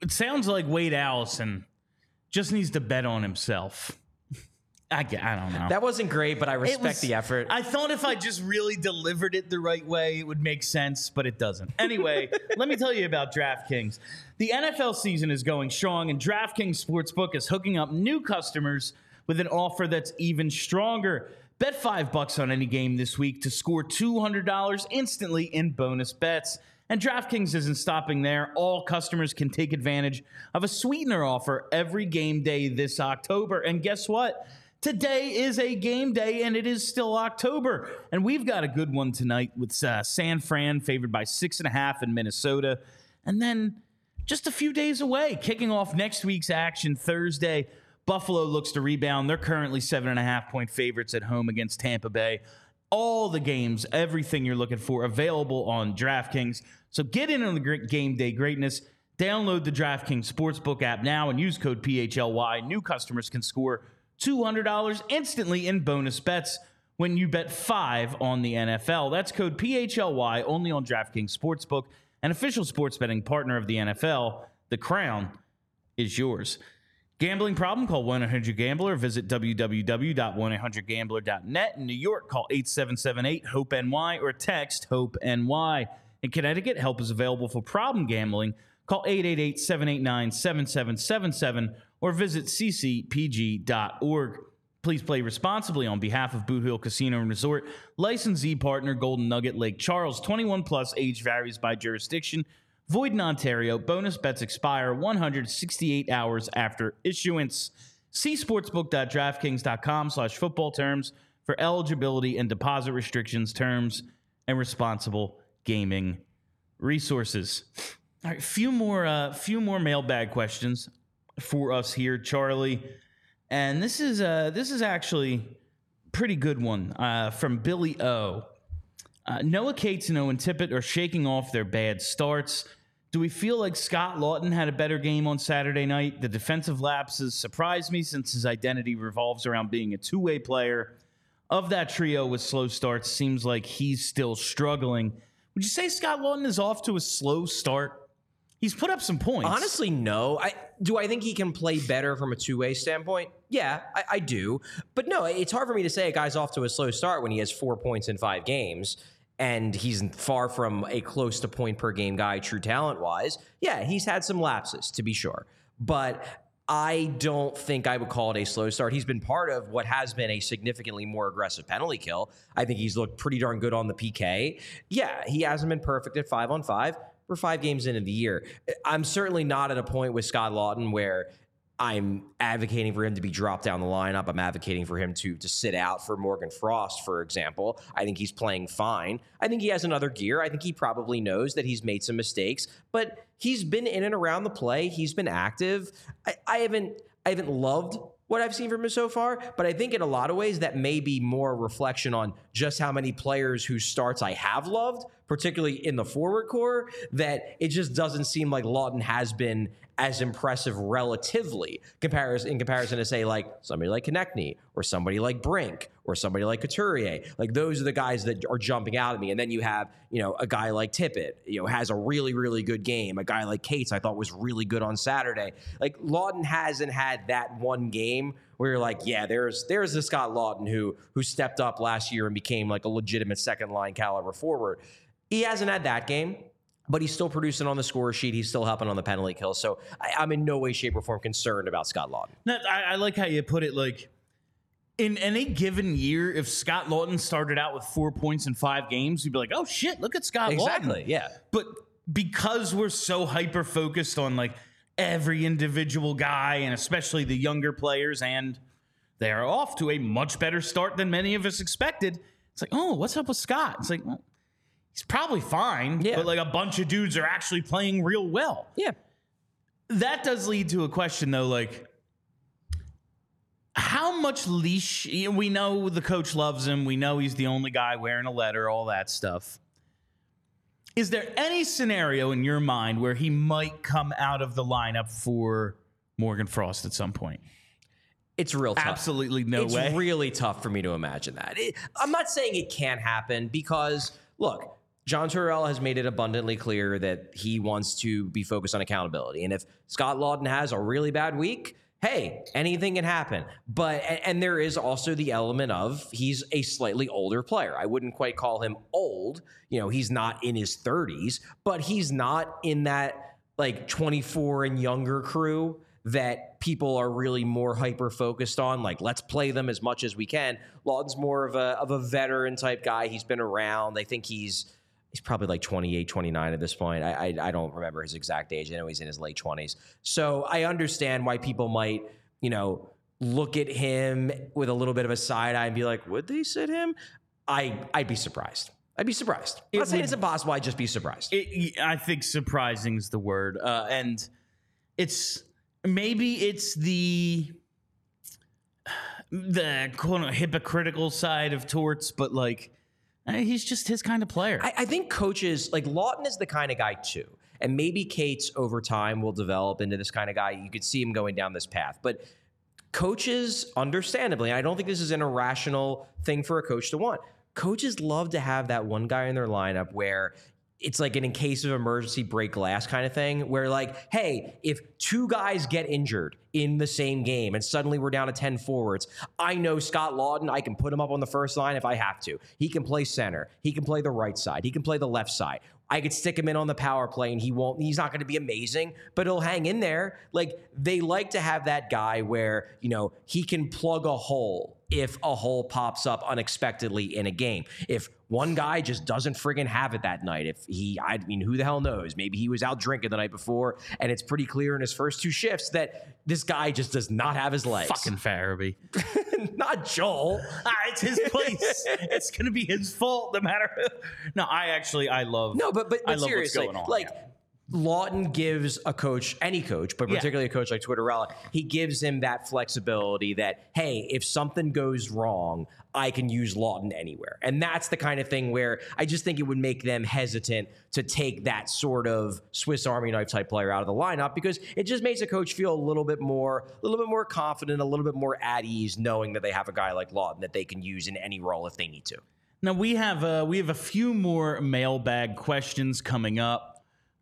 It sounds like Wade Allison just needs to bet on himself. I, I don't know. That wasn't great, but I respect was- the effort. I thought if I just really delivered it the right way, it would make sense, but it doesn't. Anyway, let me tell you about DraftKings. The NFL season is going strong, and DraftKings Sportsbook is hooking up new customers with an offer that's even stronger. Bet five bucks on any game this week to score $200 instantly in bonus bets. And DraftKings isn't stopping there. All customers can take advantage of a sweetener offer every game day this October. And guess what? Today is a game day, and it is still October. And we've got a good one tonight with uh, San Fran favored by six and a half in Minnesota. And then just a few days away, kicking off next week's action Thursday. Buffalo looks to rebound. They're currently seven and a half point favorites at home against Tampa Bay. All the games, everything you're looking for, available on DraftKings. So get in on the game day greatness. Download the DraftKings Sportsbook app now and use code PHLY. New customers can score $200 instantly in bonus bets when you bet five on the NFL. That's code PHLY only on DraftKings Sportsbook, an official sports betting partner of the NFL. The crown is yours. Gambling problem? Call 1 800 Gambler. Visit www.1800Gambler.net. In New York, call 877 HOPE NY or text HOPE NY. In Connecticut, help is available for problem gambling. Call 888 789 7777 or visit ccpg.org. Please play responsibly on behalf of Boot Hill Casino and Resort. Licensee partner Golden Nugget Lake Charles. 21 plus age varies by jurisdiction. Void in Ontario. Bonus bets expire 168 hours after issuance. See sportsbook.draftkings.com slash football terms for eligibility and deposit restrictions, terms, and responsible gaming resources. All right, few more, uh, few more mailbag questions for us here, Charlie. And this is uh, this is actually pretty good one uh, from Billy O. Uh, Noah Cates and Owen Tippett are shaking off their bad starts. Do we feel like Scott Laughton had a better game on Saturday night? The defensive lapses surprised me since his identity revolves around being a two way player. Of that trio with slow starts, seems like he's still struggling. Would you say Scott Laughton is off to a slow start? He's put up some points. Honestly, no. I do. I think he can play better from a two way standpoint. Yeah, I, I, do. But no, it's hard for me to say a guy's off to a slow start when he has four points in five games and he's far from a close to point per game guy, true talent wise. Yeah, he's had some lapses to be sure, but. I don't think I would call it a slow start. He's been part of what has been a significantly more aggressive penalty kill. I think he's looked pretty darn good on the PK. Yeah, he hasn't been perfect at five on five, we're five games into the year. I'm certainly not at a point with Scott Laughton where I'm advocating for him to be dropped down the lineup. I'm advocating for him to to sit out for Morgan Frost, for example. I think he's playing fine. I think he has another gear. I think he probably knows that he's made some mistakes, but he's been in and around the play. He's been active. I, I haven't I haven't loved what I've seen from him so far, but I think in a lot of ways that may be more reflection on just how many players whose starts I have loved, particularly in the forward core, that it just doesn't seem like Laughton has been as impressive relatively comparison in comparison to say like somebody like Konecny or somebody like Brink or somebody like Couturier. Like those are the guys that are jumping out at me. And then you have, you know, a guy like Tippett, you know, has a really, really good game. A guy like Cates, I thought was really good on Saturday. Like Laughton hasn't had that one game where you're like, yeah, there's there's the Scott Laughton who who stepped up last year and became like a legitimate second line caliber forward. He hasn't had that game but he's still producing on the score sheet. He's still helping on the penalty kill. So I, am in no way, shape, or form concerned about Scott Laughton. No, I, I, like how you put it. Like in any given year, if Scott Laughton started out with four points in five games, you'd be like, "Oh shit, look at Scott Laughton. exactly, Laughton." Yeah. But because we're so hyper focused on like every individual guy, and especially the younger players, and they are off to a much better start than many of us expected. It's like, oh, what's up with Scott? It's like, well, he's probably fine. Yeah. But like a bunch of dudes are actually playing real well. Yeah. That does lead to a question though, like how much leash we know the coach loves him, we know he's the only guy wearing a letter, all that stuff. Is there any scenario in your mind where he might come out of the lineup for Morgan Frost at some point? It's real tough. Absolutely no it's way. It's really tough for me to imagine that. It, I'm not saying it can't happen because, look, John Tortorella has made it abundantly clear that he wants to be focused on accountability. And if Scott Laughton has a really bad week, hey, anything can happen. But and, there is also the element of he's a slightly older player. I wouldn't quite call him old. You know, he's not in his 30s, but he's not in that like 24 and younger crew that people are really more hyper focused on. Like, let's play them as much as we can. Laughton's more of a of a veteran type guy. He's been around. They think he's he's probably like 28, 29 at this point. I, I, I don't remember his exact age. I know he's in his late 20s. So I understand why people might, you know, look at him with a little bit of a side eye and be like, would they sit him? I I'd be surprised. I'd be surprised. I'm not saying it's impossible. I'd just be surprised. It, I think surprising is the word, uh, and it's maybe it's the the quote hypocritical side of torts, but like Uh, he's just his kind of player. I, I think coaches like Laughton is the kind of guy too. And maybe Cates over time will develop into this kind of guy. You could see him going down this path. But coaches, understandably, I don't think this is an irrational thing for a coach to want. Coaches love to have that one guy in their lineup where it's like an in case of emergency break glass kind of thing where like hey if two guys get injured in the same game and suddenly we're down to 10 forwards i know scott laughton i can put him up on the first line if i have to. He can play center. He can play the right side. He can play the left side. I could stick him in on the power play and he won't, he's not going to be amazing, but he'll hang in there. Like they like to have that guy where, you know, he can plug a hole if a hole pops up unexpectedly in a game. If one guy just doesn't friggin' have it that night, if he, I mean, who the hell knows? Maybe he was out drinking the night before and it's pretty clear in his first two shifts that this guy just does not have his legs. Fucking Farabee. not Joel. Ah, it's his place. it's going to be his fault no matter. No, I actually, I love. No, but, but, but seriously, on, like, yeah Laughton gives a coach, any coach, but particularly yeah. a coach like Tortorella, he gives him that flexibility that, hey, if something goes wrong, I can use Laughton anywhere. And that's the kind of thing where I just think it would make them hesitant to take that sort of Swiss Army knife type player out of the lineup because it just makes a coach feel a little bit more, a little bit more confident, a little bit more at ease, knowing that they have a guy like Laughton that they can use in any role if they need to. Now we have uh, we have a few more mailbag questions coming up.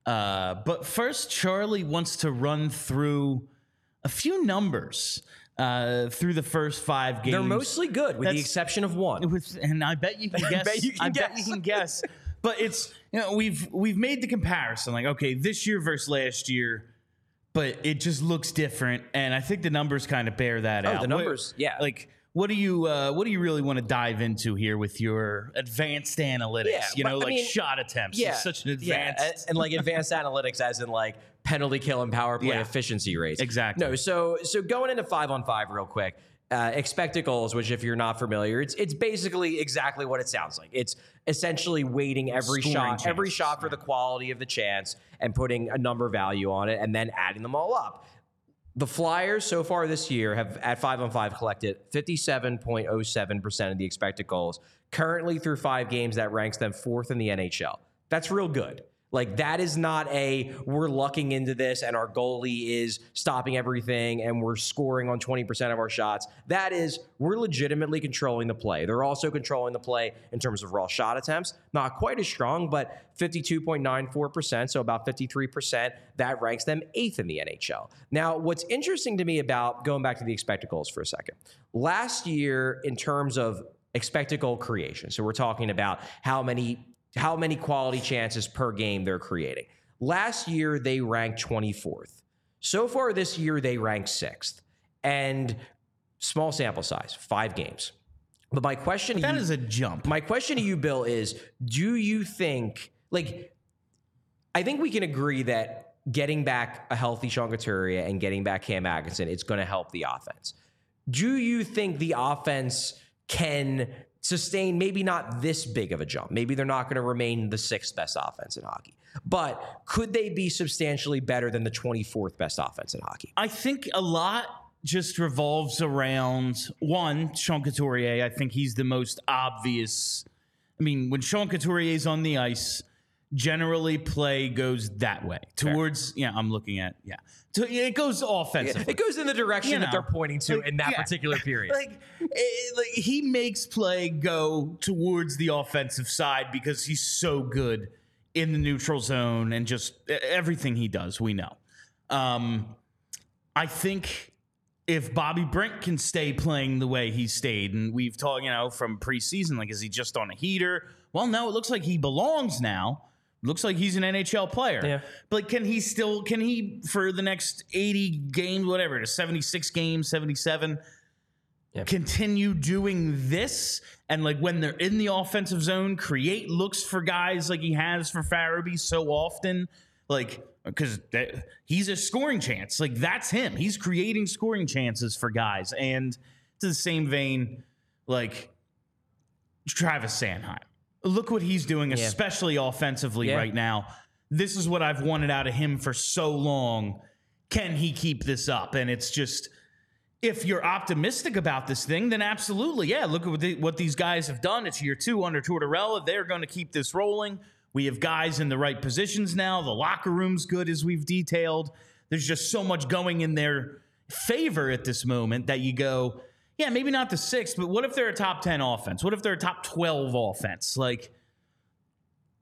Uh, but first, Charlie wants to run through a few numbers uh, through the first five games. They're mostly good, with That's, the exception of one. With, and I bet you can guess. I bet you can, I guess. Bet you can guess. But it's you know we've we've made the comparison like okay this year versus last year, but it just looks different, and I think the numbers kind of bear that oh, out. the numbers, yeah. Like what do you uh, what do you really want to dive into here with your advanced analytics? Yeah, you know, like I mean, shot attempts. Yeah, it's such an advanced yeah, and, and like advanced analytics, as in like penalty kill and power play yeah. efficiency rates. Exactly. No, so so going into five on five real quick. Uh, expected goals, which if you're not familiar, it's it's basically exactly what it sounds like. It's essentially weighting every Scoring shot, chance. every shot for the quality of the chance, and putting a number value on it, and then adding them all up. The Flyers so far this year have at five on five collected 57.07% of the expected goals. Currently, through five games, that ranks them fourth in the NHL. That's real good. Like that is not a we're lucking into this and our goalie is stopping everything and we're scoring on 20% of our shots. That is we're legitimately controlling the play. They're also controlling the play in terms of raw shot attempts. Not quite as strong, but 52.94%, so about 53%. That ranks them 8th in the NHL. Now, what's interesting to me about going back to the expected goals for a second. Last year in terms of expected goal creation. So we're talking about how many how many quality chances per game they're creating. Last year, they ranked 24th. So far this year, they ranked sixth. And small sample size, five games. But my question That to you, is a jump. my question to you, Bill, is do you think, like, I think we can agree that getting back a healthy Sean Couturier and getting back Cam Atkinson, it's going to help the offense. Do you think the offense can sustain maybe not this big of a jump? Maybe they're not going to remain the sixth best offense in hockey, but could they be substantially better than the 24th best offense in hockey? I think a lot just revolves around one, Sean Couturier. I think he's the most obvious. I mean, when Sean Couturier is on the ice, generally play goes that way towards. Yeah, I'm looking at. Yeah, to, it goes offensively. It goes in the direction You that they're pointing to like, in that yeah. particular period. Like, eh, like he makes play go towards the offensive side because he's so good in the neutral zone and just everything he does, we know. Um, I think if Bobby Brink can stay playing the way he stayed, and we've talked, you know, from preseason, like, is he just on a heater? Well, no, it looks like he belongs now. Looks like he's an NHL player. Yeah. But can he still, can he, for the next 80 games, whatever, to 76 games, 77, continue doing this? And like when they're in the offensive zone, create looks for guys like he has for Farabee so often? Like, because he's a scoring chance. Like, that's him. He's creating scoring chances for guys. And to the same vein, like Travis Sanheim. Look what he's doing, especially offensively Yeah. right now. This is what I've wanted out of him for so long. Can he keep this up? And it's just, if you're optimistic about this thing, then absolutely, yeah. Look at what, the, what these guys have done. It's year two under Tortorella. They're going to keep this rolling. We have guys in the right positions now. The locker room's good, as we've detailed. There's just so much going in their favor at this moment that you go, yeah, maybe not the sixth, but what if they're a top 10 offense? What if they're a top 12 offense? Like,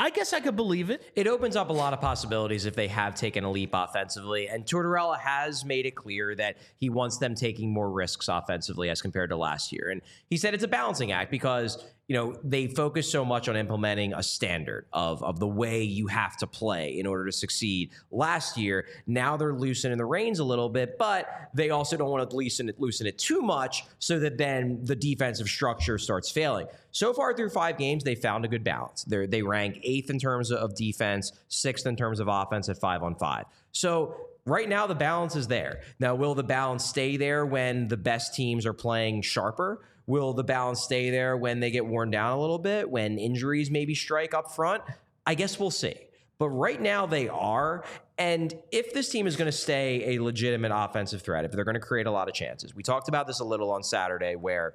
I guess I could believe it. it opens up a lot of possibilities if they have taken a leap offensively. And Tortorella has made it clear that he wants them taking more risks offensively as compared to last year. And he said it's a balancing act because you know they focus so much on implementing a standard of of the way you have to play in order to succeed. Last year, now they're loosening the reins a little bit, but they also don't want to loosen it loosen it too much so that then the defensive structure starts failing. So far through five games, they found a good balance. They they rank eighth in terms of defense, sixth in terms of offense at five on five. So right now the balance is there. Now, will the balance stay there when the best teams are playing sharper? Will the balance stay there when they get worn down a little bit, when injuries maybe strike up front? I guess we'll see. But right now they are. And if this team is going to stay a legitimate offensive threat, if they're going to create a lot of chances, we talked about this a little on Saturday where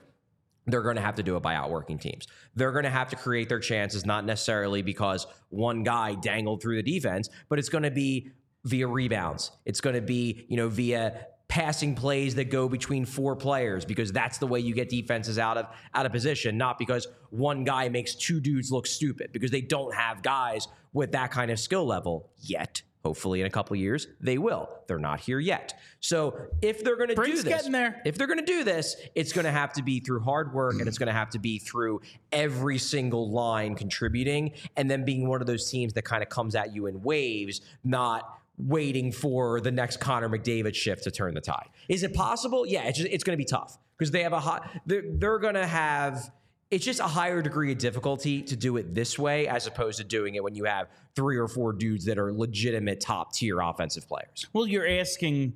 they're going to have to do it by outworking teams. They're going to have to create their chances, not necessarily because one guy dangled through the defense, but it's going to be via rebounds. It's going to be, you know, via passing plays that go between four players because that's the way you get defenses out of out of position, not because one guy makes two dudes look stupid because they don't have guys with that kind of skill level yet. Hopefully, in a couple of years, they will. They're not here yet. So, if they're going to do this, if they're going to do this, it's going to have to be through hard work and it's going to have to be through every single line contributing and then being one of those teams that kind of comes at you in waves, not waiting for the next Connor McDavid shift to turn the tide. Is it possible? Yeah, it's just, it's going to be tough because they have a hot they're, they're going to have it's just a higher degree of difficulty to do it this way as opposed to doing it when you have three or four dudes that are legitimate top tier offensive players. Well, you're asking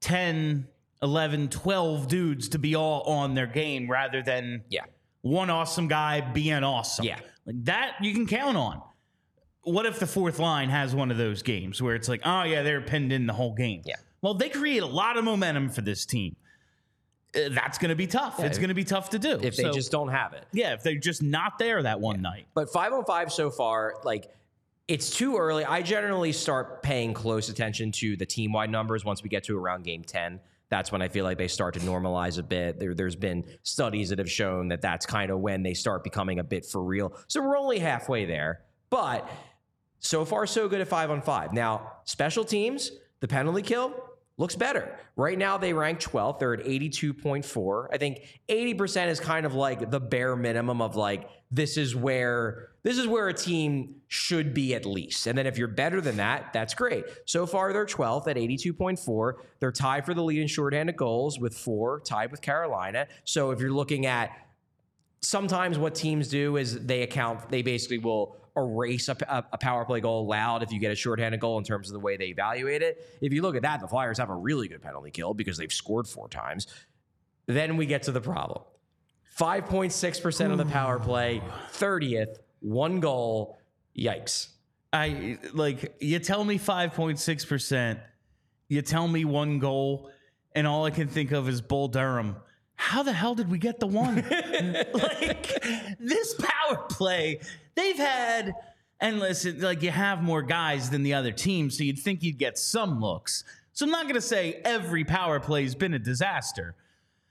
10, 11, 12 dudes to be all on their game rather than Yeah. one awesome guy being awesome. Yeah. Like that you can count on. What if the fourth line has one of those games where it's like, oh, yeah, they're pinned in the whole game? Yeah. Well, they create a lot of momentum for this team. Uh, That's going to be tough. it's going to be tough to do. If they So, just don't have it. yeah, if they're just not there that one night. But five on five so far, like It's too early. I generally start paying close attention to the team wide numbers once we get to around game 10. That's when I feel like they start to normalize a bit. There, there's been studies that have shown that that's kind of when they start becoming a bit for real. So we're only halfway there. But so far, so good at five on five. Now, special teams, the penalty kill, looks better. Right now, they rank 12th. They're at 82.4. I think 80% is kind of like the bare minimum of like, this is where this is where a team should be at least. And then if you're better than that, that's great. So far, they're 12th at 82.4. They're tied for the lead in shorthanded goals with four, tied with Carolina. So if you're looking at sometimes what teams do is they account, they basically will erase a, a, power play goal allowed if you get a shorthanded goal in terms of the way they evaluate it. If you look at that, the Flyers have a really good penalty kill because they've scored four times. Then we get to the problem 5.6% of the power play, 30th, one goal. Yikes. I like you tell me 5.6%, you tell me one goal, and all I can think of is Bull Durham. How the hell did we get the one? like this power play, they've had and listen, like you have more guys than the other team, so you'd think you'd get some looks. So I'm not gonna say every power play's been a disaster.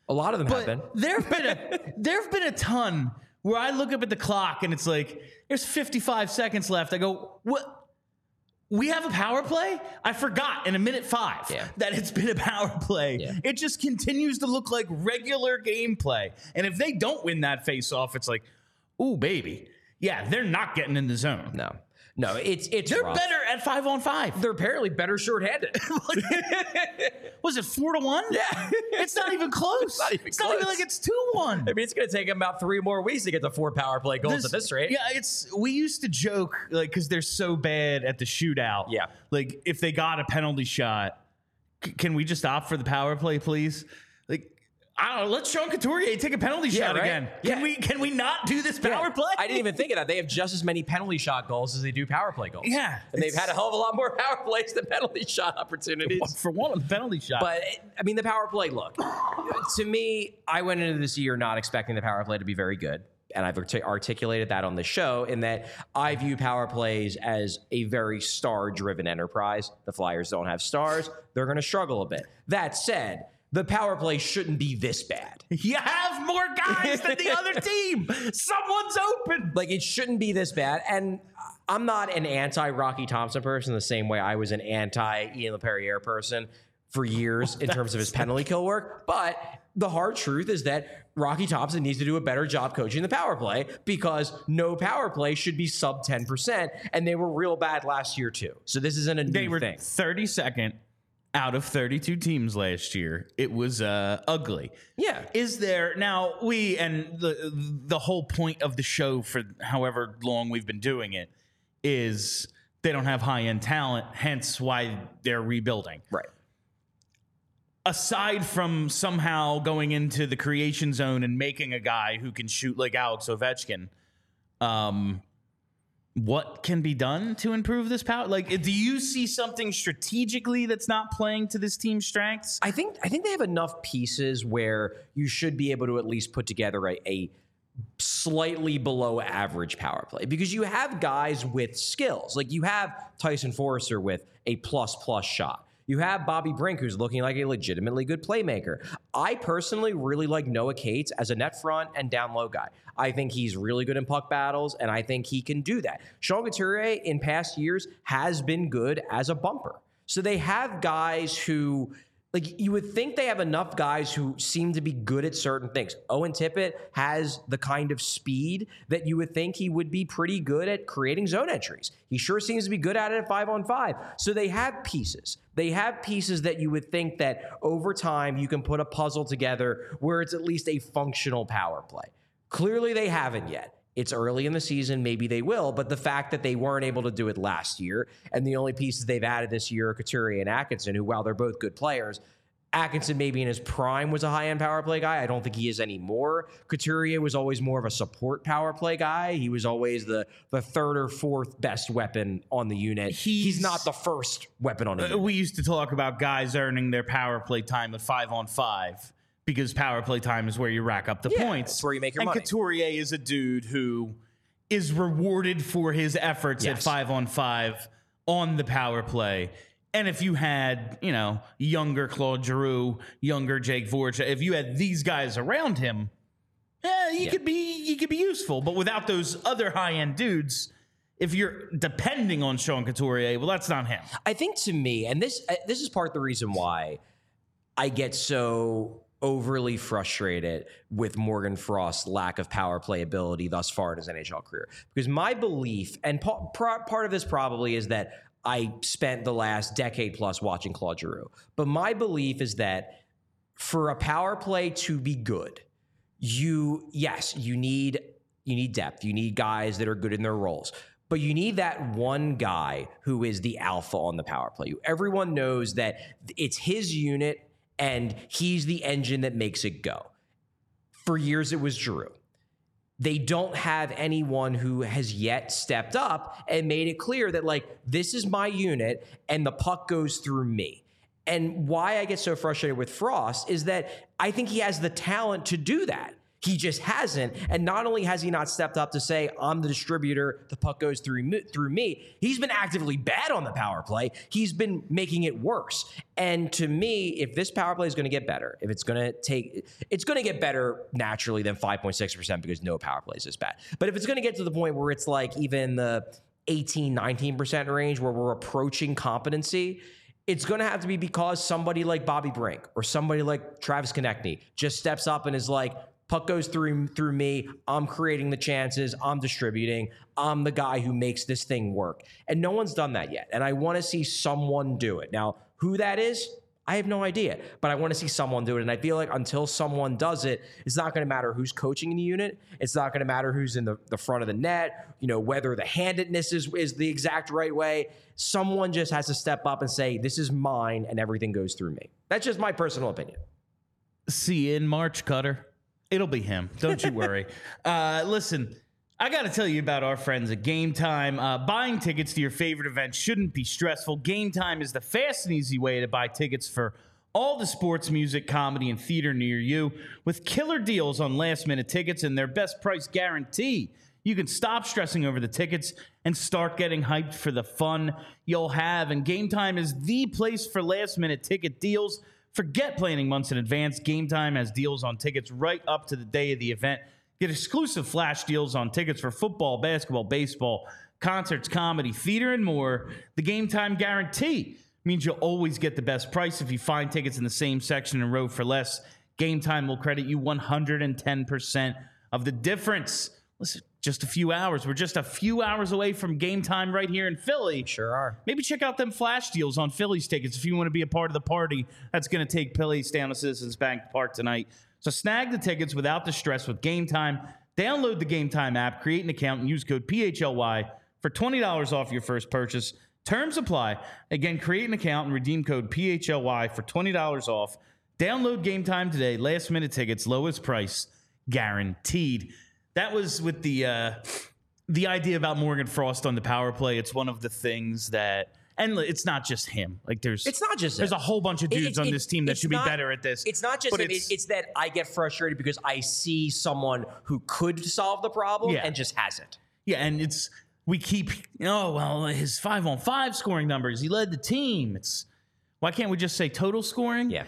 A lot of them have been. There've been a there've been a ton where I look up at the clock and it's like there's 55 seconds left. I go, what? We have a power play? I forgot in a minute five Yeah. that it's been a power play. Yeah. It just continues to look like regular gameplay. And if they don't win that face off, it's like, ooh, baby. Yeah, they're not getting in the zone. No. No, it's it's They're rough. better at five on five. They're apparently better shorthanded. Was it four to one? yeah. It's not even close. not even it's not even like it's two one. I mean, it's going to take them about three more weeks to get the four power play goals at this rate. Yeah, it's we used to joke like because they're so bad at the shootout. Yeah. like if they got a penalty shot, c- can we just opt for the power play, please? I don't know. Let's Sean Couturier take a penalty Yeah, shot right? again. Can Yeah. we? Can we not do this Yeah. power play? I didn't even think of that. They have just as many penalty shot goals as they do power play goals. Yeah, And they've had a hell of a lot more power plays than penalty shot opportunities. for one of the penalty shot. But I mean, the power play. Look, to me, I went into this year not expecting the power play to be very good, and I've artic- articulated that on the show. In that, I view power plays as a very star-driven enterprise. The Flyers don't have stars; they're going to struggle a bit. That said, the power play shouldn't be this bad. you have more guys than the other team. Someone's open. Like it shouldn't be this bad. And I'm not an anti Rocky Thompson person the same way I was an anti Ian Laperriere person for years in terms of his penalty kill work. But the hard truth is that Rocky Thompson needs to do a better job coaching the power play because no power play should be sub 10%. And they were real bad last year too. So this isn't a new They were thing. 32nd out of 32 teams last year. It was uh, ugly. Yeah. Is there now we and the the whole point of the show for however long we've been doing it is they don't have high end talent, hence why they're rebuilding. Right. Aside from somehow going into the creation zone and making a guy who can shoot like Alex Ovechkin, um, what can be done to improve this power? Like, do you see something strategically that's not playing to this team's strengths? I think I think they have enough pieces where you should be able to at least put together a, a slightly below average power play because you have guys with skills. Like you have Tyson Foerster with a plus plus shot. You have Bobby Brink, who's looking like a legitimately good playmaker. I personally really like Noah Cates as a net front and down low guy. I think he's really good in puck battles, and I think he can do that. Sean Couturier in past years has been good as a bumper. So they have guys who like you would think they have enough guys who seem to be good at certain things. Owen Tippett has the kind of speed that you would think he would be pretty good at creating zone entries. He sure seems to be good at it at five on five. So they have pieces. They have pieces that you would think that over time you can put a puzzle together where it's at least a functional power play. Clearly they haven't yet. It's early in the season, maybe they will, but the fact that they weren't able to do it last year, and the only pieces they've added this year are Couturier and Atkinson, who, while they're both good players, Atkinson maybe in his prime was a high-end power play guy. I don't think he is anymore. Couturier was always more of a support power play guy. He was always the the third or fourth best weapon on the unit. He's, He's- not the first weapon on the unit. we used to talk about guys earning their power play time at five on five because power play time is where you rack up the Yeah, points. it's where you make your and money. Couturier is a dude who is rewarded for his efforts at five on five on the power play. And if you had, you know, younger Claude Giroux, younger Jake Voracek, if you had these guys around him, yeah, he could be he could be useful. But without those other high end dudes, if you're depending on Sean Couturier, well, that's not him. I think to me, and this uh, this is part of the reason why I get so overly frustrated with Morgan Frost's lack of power play ability thus far in his NHL career. Because my belief, and pa- part of this probably is that I spent the last decade plus watching Claude Giroux, but my belief is that for a power play to be good, you yes, you need you need depth. You need guys that are good in their roles. But you need that one guy who is the alpha on the power play. Everyone knows that it's his unit and he's the engine that makes it go. For years it was Drew. They don't have anyone who has yet stepped up and made it clear that like this is my unit and the puck goes through me. And why I get so frustrated with Frost is that I think he has the talent to do that. He just hasn't. And not only has he not stepped up to say, I'm the distributor, the puck goes through me, through me, he's been actively bad on the power play. He's been making it worse. And to me, if this power play is going to get better, if it's going to take, it's going to get better naturally than 5.6% because no power play is this bad. But if it's going to get to the point where it's like even the 18, 19% range where we're approaching competency, it's going to have to be because somebody like Bobby Brink or somebody like Travis Konecny just steps up and is like, puck goes through through me. I'm creating the chances. I'm distributing. I'm the guy who makes this thing work. And no one's done that yet. And I want to see someone do it. Now, who that is, I have no idea, but I want to see someone do it. And I feel like until someone does it, it's not going to matter who's coaching in the unit. It's not going to matter who's in the, the front of the net, you know, whether the handedness is, is the exact right way. Someone just has to step up and say, this is mine, and everything goes through me. That's just my personal opinion. See you in March, Cutter. It'll be him. Don't you worry. uh, listen, I got to tell you about our friends at Game Time. Uh, buying tickets to your favorite event shouldn't be stressful. Game Time is the fast and easy way to buy tickets for all the sports, music, comedy, and theater near you with killer deals on last minute tickets and their best price guarantee. You can stop stressing over the tickets and start getting hyped for the fun you'll have. And Game Time is the place for last minute ticket deals. Forget planning months in advance. Game Time has deals on tickets right up to the day of the event. Get exclusive flash deals on tickets for football, basketball, baseball, concerts, comedy, theater, and more. The Game Time guarantee means you'll always get the best price if you find tickets in the same section and row for less. Game Time will credit you 110% of the difference. Listen, just a few hours. We're just a few hours away from game time right here in Philly. Sure are. Maybe check out them flash deals on Phillies tickets if you want to be a part of the party that's going to take place down to Citizens Bank Park tonight. So snag the tickets without the stress with Game Time. Download the Game Time app, create an account, and use code PHLY for $20 off your first purchase. Terms apply. Again, create an account and redeem code PHLY for $20 off. Download Game Time today. Last minute tickets, lowest price guaranteed. That was with the uh, the idea about Morgan Frost on the power play. It's one of the things that, and it's not just him. Like there's, It's not just there's him. a whole bunch of dudes it's- on it's- this team that should be better at this. It's not just But him. It's, it's that I get frustrated because I see someone who could solve the problem Yeah. and just hasn't. Yeah, and it's we keep oh well his five on five scoring numbers. He led the team. It's why can't we just say total scoring? Yeah.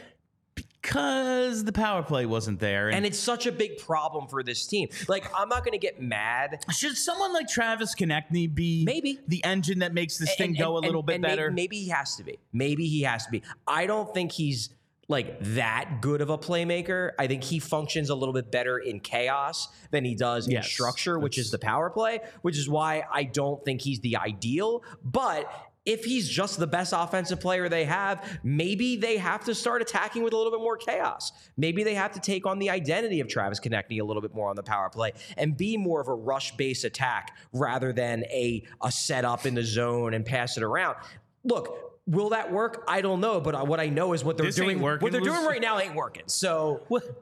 Because the power play wasn't there. And, And it's such a big problem for this team. Like, I'm not going to get mad. should someone like Travis Konecny be Maybe. the engine that makes this thing And- go a little and- bit and better? Maybe, he has to be. Maybe he has to be. I don't think he's like that good of a playmaker. I think he functions a little bit better in chaos than he does in structure, which is the power play, which is why I don't think he's the ideal. But if he's just the best offensive player they have, maybe they have to start attacking with a little bit more chaos. Maybe they have to take on the identity of Travis Konecny a little bit more on the power play and be more of a rush-based attack rather than a a setup in the zone and pass it around. Look, will that work? I don't know, but what I know is what they're This doing. working. What they're doing right now ain't working. So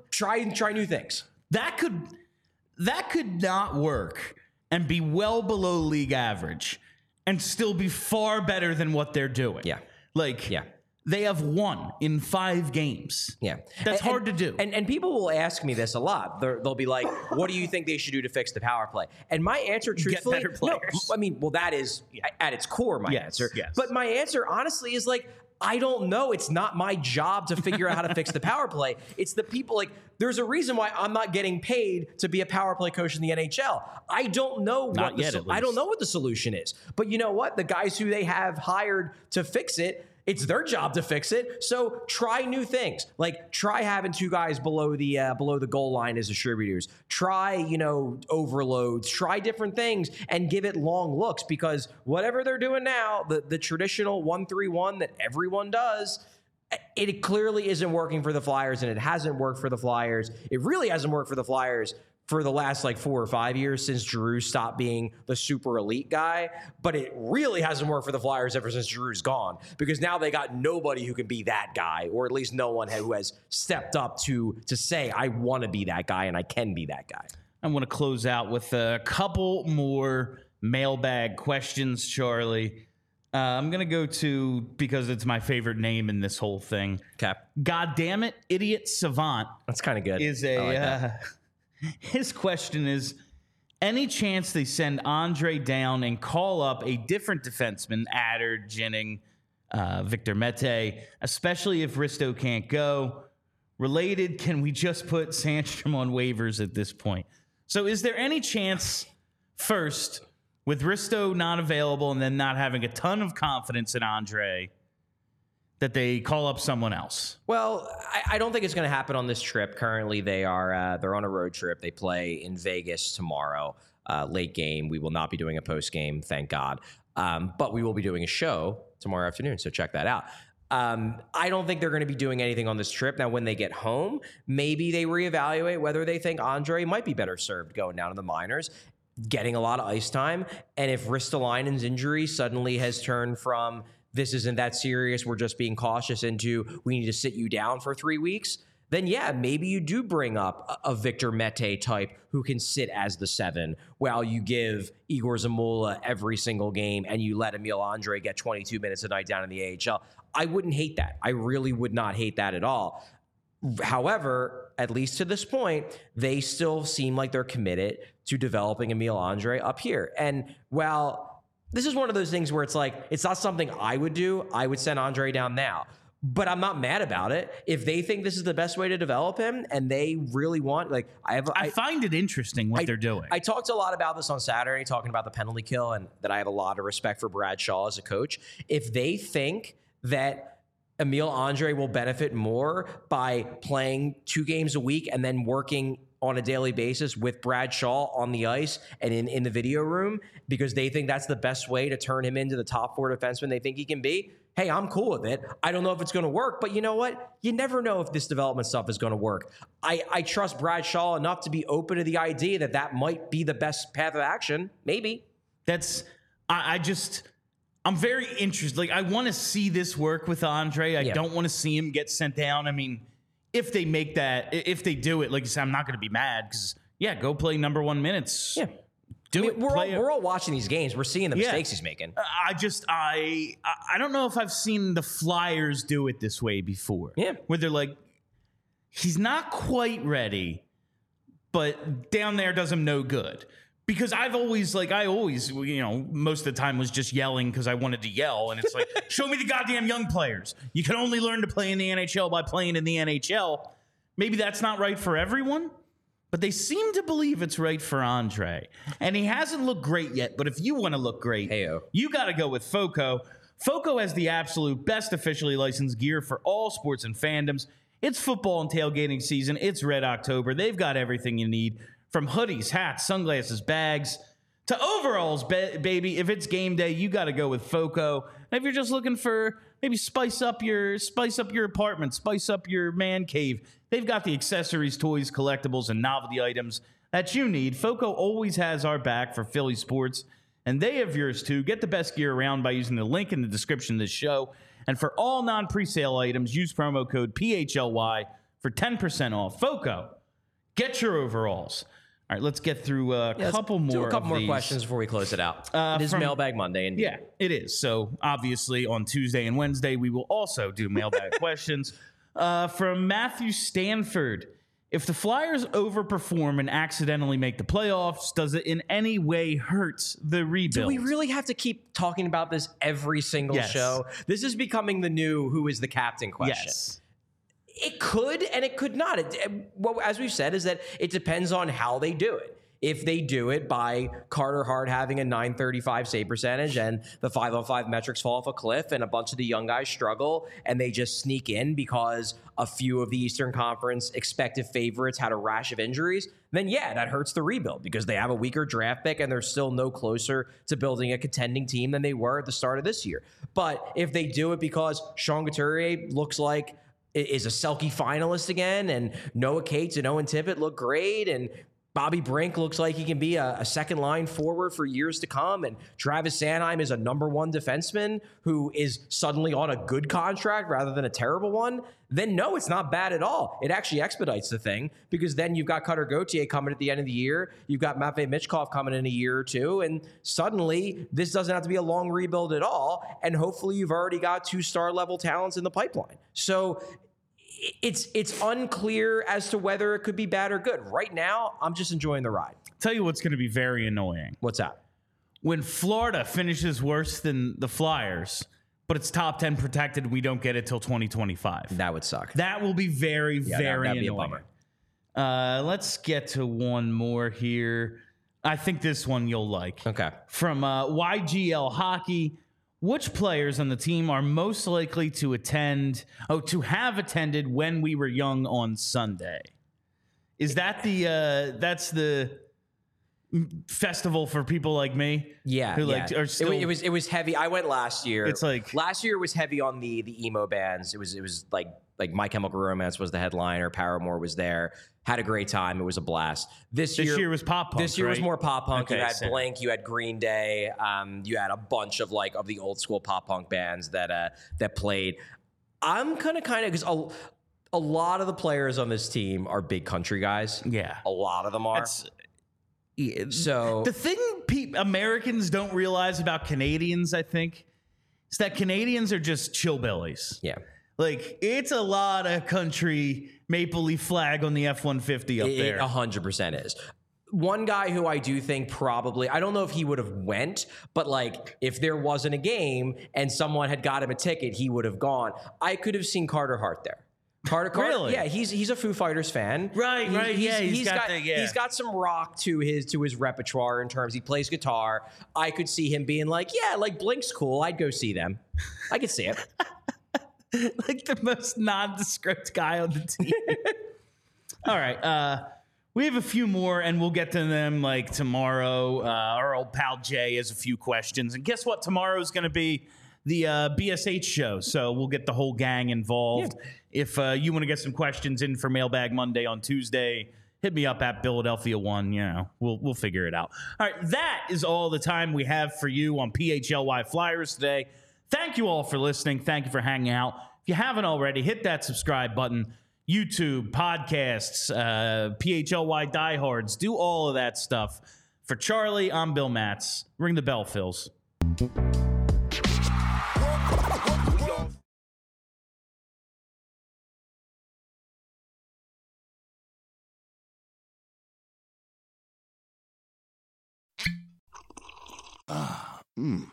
try try new things. that could that could not work and be well below league average and still be far better than what they're doing. Yeah. Like Yeah. They have won in five games. Yeah, That's And- hard to do. And and people will ask me this a lot. They're, they'll be like, "What do you think they should do to fix the power play?" And my answer, truthfully, better no. I mean, well, that is at its core my Yes, answer. yes. But my answer, honestly, is like. I don't know. It's not my job to figure out how to fix the power play. It's the people like there's a reason why I'm not getting paid to be a power play coach in the NHL. I don't know Not what yet, at I don't know what the solution is. But you know what? The guys who they have hired to fix it, it's their job to fix it. So try new things. Like try having two guys below the uh, below the goal line as distributors. Try you know overloads. Try different things and give it long looks because whatever they're doing now, the the traditional one three one that everyone does. It clearly isn't working for the Flyers, and it hasn't worked for the Flyers. It really hasn't worked for the Flyers for the last like four or five years since Drew stopped being the super elite guy. But it really hasn't worked for the Flyers ever since Drew's gone because now they got nobody who can be that guy, or at least no one who has stepped up to to say I want to be that guy and I can be that guy. I want to close out with a couple more mailbag questions, Charlie. Uh, I'm going to go to, because it's my favorite name in this whole thing. Okay, God damn it, Idiot Savant that's kind of good. is a. Like uh, his question is any chance they send Andrae down and call up a different defenseman, Adder, Jennings, uh, Victor Mete, especially if Risto can't go? Related, can we just put Sandstrom on waivers at this point? So, is there any chance, first, with Risto not available and then not having a ton of confidence in Andrae, that they call up someone else? Well, I, I don't think it's going to happen on this trip. Currently, they are uh, they're on a road trip. They play in Vegas tomorrow, uh, late game. We will not be doing a post game, thank God. Um, but we will be doing a show tomorrow afternoon, so check that out. Um, I don't think they're going to be doing anything on this trip. Now, when they get home, maybe they reevaluate whether they think Andrae might be better served going down to the minors, getting a lot of ice time. And if Ristolainen's injury suddenly has turned from this isn't that serious, we're just being cautious, into we need to sit you down for three weeks, then yeah, maybe you do bring up a, Victor Mete type who can sit as the seven while you give Egor Zamula every single game and you let Emil Andrae get 22 minutes a night down in the AHL. I wouldn't hate that. I really would not hate that at all. However, at least to this point, they still seem like they're committed to developing Emil Andrae up here. And while this is one of those things where it's like, it's not something I would do, I would send Andrae down now. But I'm not mad about it. If they think this is the best way to develop him and they really want, like, I have, I, I, find it interesting what they're doing. I talked a lot about this on Saturday, talking about the penalty kill, and that I have a lot of respect for Brad Shaw as a coach. If they think that Emil Andrae will benefit more by playing two games a week and then working on a daily basis with Brad Shaw on the ice and in, in the video room because they think that's the best way to turn him into the top four defenseman they think he can be. Hey, I'm cool with it. I don't know if it's going to work, but you know what? You never know if this development stuff is going to work. I, I trust Brad Shaw enough to be open to the idea that that might be the best path of action. Maybe. That's I, I just I'm very interested. Like I want to see this work with Andrae. I Yeah. don't want to see him get sent down. I mean, if they make that, if they do it, like you said, I'm not going to be mad because yeah, go play number one minutes. Yeah. do I mean, it. we're, all, it. we're all watching these games. We're seeing the Yeah. mistakes he's making. Uh, I just I I- I don't know if I've seen the Flyers do it this way before. Yeah. where they're like, he's not quite ready, but down there does him no good. Because I've always like I always you know most of the time was just yelling because I wanted to yell and it's like show me the goddamn young players. You can only learn to play in the NHL by playing in the NHL. Maybe that's not right for everyone, but they seem to believe it's right for Andrae. And he hasn't looked great yet, but if you want to look great, Heyo. you got to go with FOCO. FOCO has the absolute best officially licensed gear for all sports and fandoms. It's football and tailgating season. It's Red October. They've got everything you need from hoodies, hats, sunglasses, bags to overalls, ba- baby. If it's game day, you got to go with FOCO. And if you're just looking for maybe spice up your spice up your apartment, spice up your man cave, they've got the accessories, toys, collectibles, and novelty items that you need. FOCO always has our back for Philly sports, and they have yours too. Get the best gear around by using the link in the description of this show. And for all non presale items, use promo code PHLY for 10% off. FOCO, get your overalls. All right, let's get through a Yeah, couple do more. a couple more these. questions before we close it out. Uh, it is from- mailbag Monday, and Yeah, it is. So obviously on Tuesday and Wednesday we will also do mailbag questions. Uh, from Matthew Stanford. If the Flyers overperform and accidentally make the playoffs, does it in any way hurt the rebuild? Do we really have to keep talking about this every single Yes. show? This is becoming the new "Who is the captain?" question. Yes. It could and it could not. It, as we've said, is that it depends on how they do it. If they do it by Carter Hart having a 935 save percentage and the 5 on 5 metrics fall off a cliff and a bunch of the young guys struggle and they just sneak in because a few of the Eastern Conference expected favorites had a rash of injuries, then yeah, that hurts the rebuild because they have a weaker draft pick and they're still no closer to building a contending team than they were at the start of this year. But if they do it because Sean Couturier looks like is a Selke finalist again, and Noah Cates and Owen Tippett look great, and Bobby Brink looks like he can be a, a second line forward for years to come, and Travis Sanheim is a number one defenseman who is suddenly on a good contract rather than a terrible one. Then no, it's not bad at all. It actually expedites the thing because then you've got Cutter Gauthier coming at the end of the year, you've got Matvei Michkov coming in a year or two, and suddenly this doesn't have to be a long rebuild at all, and hopefully you've already got two star level talents in the pipeline. So it's it's unclear as to whether it could be bad or good. Right now, I'm just enjoying the ride. Tell you what's going to be very annoying. What's that? When Florida finishes worse than the Flyers, but it's top 10 protected, we don't get it till 2025. That would suck. That will be very, that- very that'd be a annoying. bummer. Uh, let's get to one more here. I think this one you'll like. Okay. From uh, YGL Hockey, which players on the team are most likely to attend, oh, to have attended when we were young on Sunday? Is that the, uh, that's the festival for people like me? Yeah, Who, yeah. like, are still- wa- it, was it was heavy. I went last year. It's like- last year was heavy on the the emo bands. It was it was like like My Chemical Romance was the headliner. Paramore was there. Had a great time. It was a blast. This, This year, year was pop punk. This year was more pop punk. you had same. Blink, you had Green Day, um, you had a bunch of like of the old school pop punk bands that uh, that played. I'm kind of kind of because a, a lot of the players on this team are big country guys. Yeah. A lot of them are. That's, so The thing pe- Americans don't realize about Canadians, I think, is that Canadians are just chillbillies. yeah, Like it's a lot of country maple leaf flag on the F one fifty up there. A hundred percent is. One guy who I do think probably I don't know if he would have went, but like if there wasn't a game and someone had got him a ticket, he would have gone. I could have seen Carter Hart there. Carter, Carter Really? yeah, he's he's a Foo Fighters fan, Right, right, yeah, he's got got the- yeah. he's got some rock to his to his repertoire in terms he plays guitar. I could see him being like, yeah, like Blink's cool. I'd go see them. I could see it. like the most nondescript guy on the team. All right. Uh, we have a few more, and we'll get to them like tomorrow. Uh, our old pal Jay has a few questions, and guess what? Tomorrow's going to be the uh, BSH show, so we'll get the whole gang involved. If uh, you want to get some questions in for Mailbag Monday on Tuesday, hit me up at Philadelphia One. You know, we'll we'll figure it out. All right, that is all the time we have for you on PHLY Flyers today. Thank you all for listening. Thank you for hanging out. If you haven't already, hit that subscribe button. YouTube, podcasts, uh, PHLY diehards, do all of that stuff. For Charlie, I'm Bill Matz. Ring the bell, Phils. Ah, Mmm.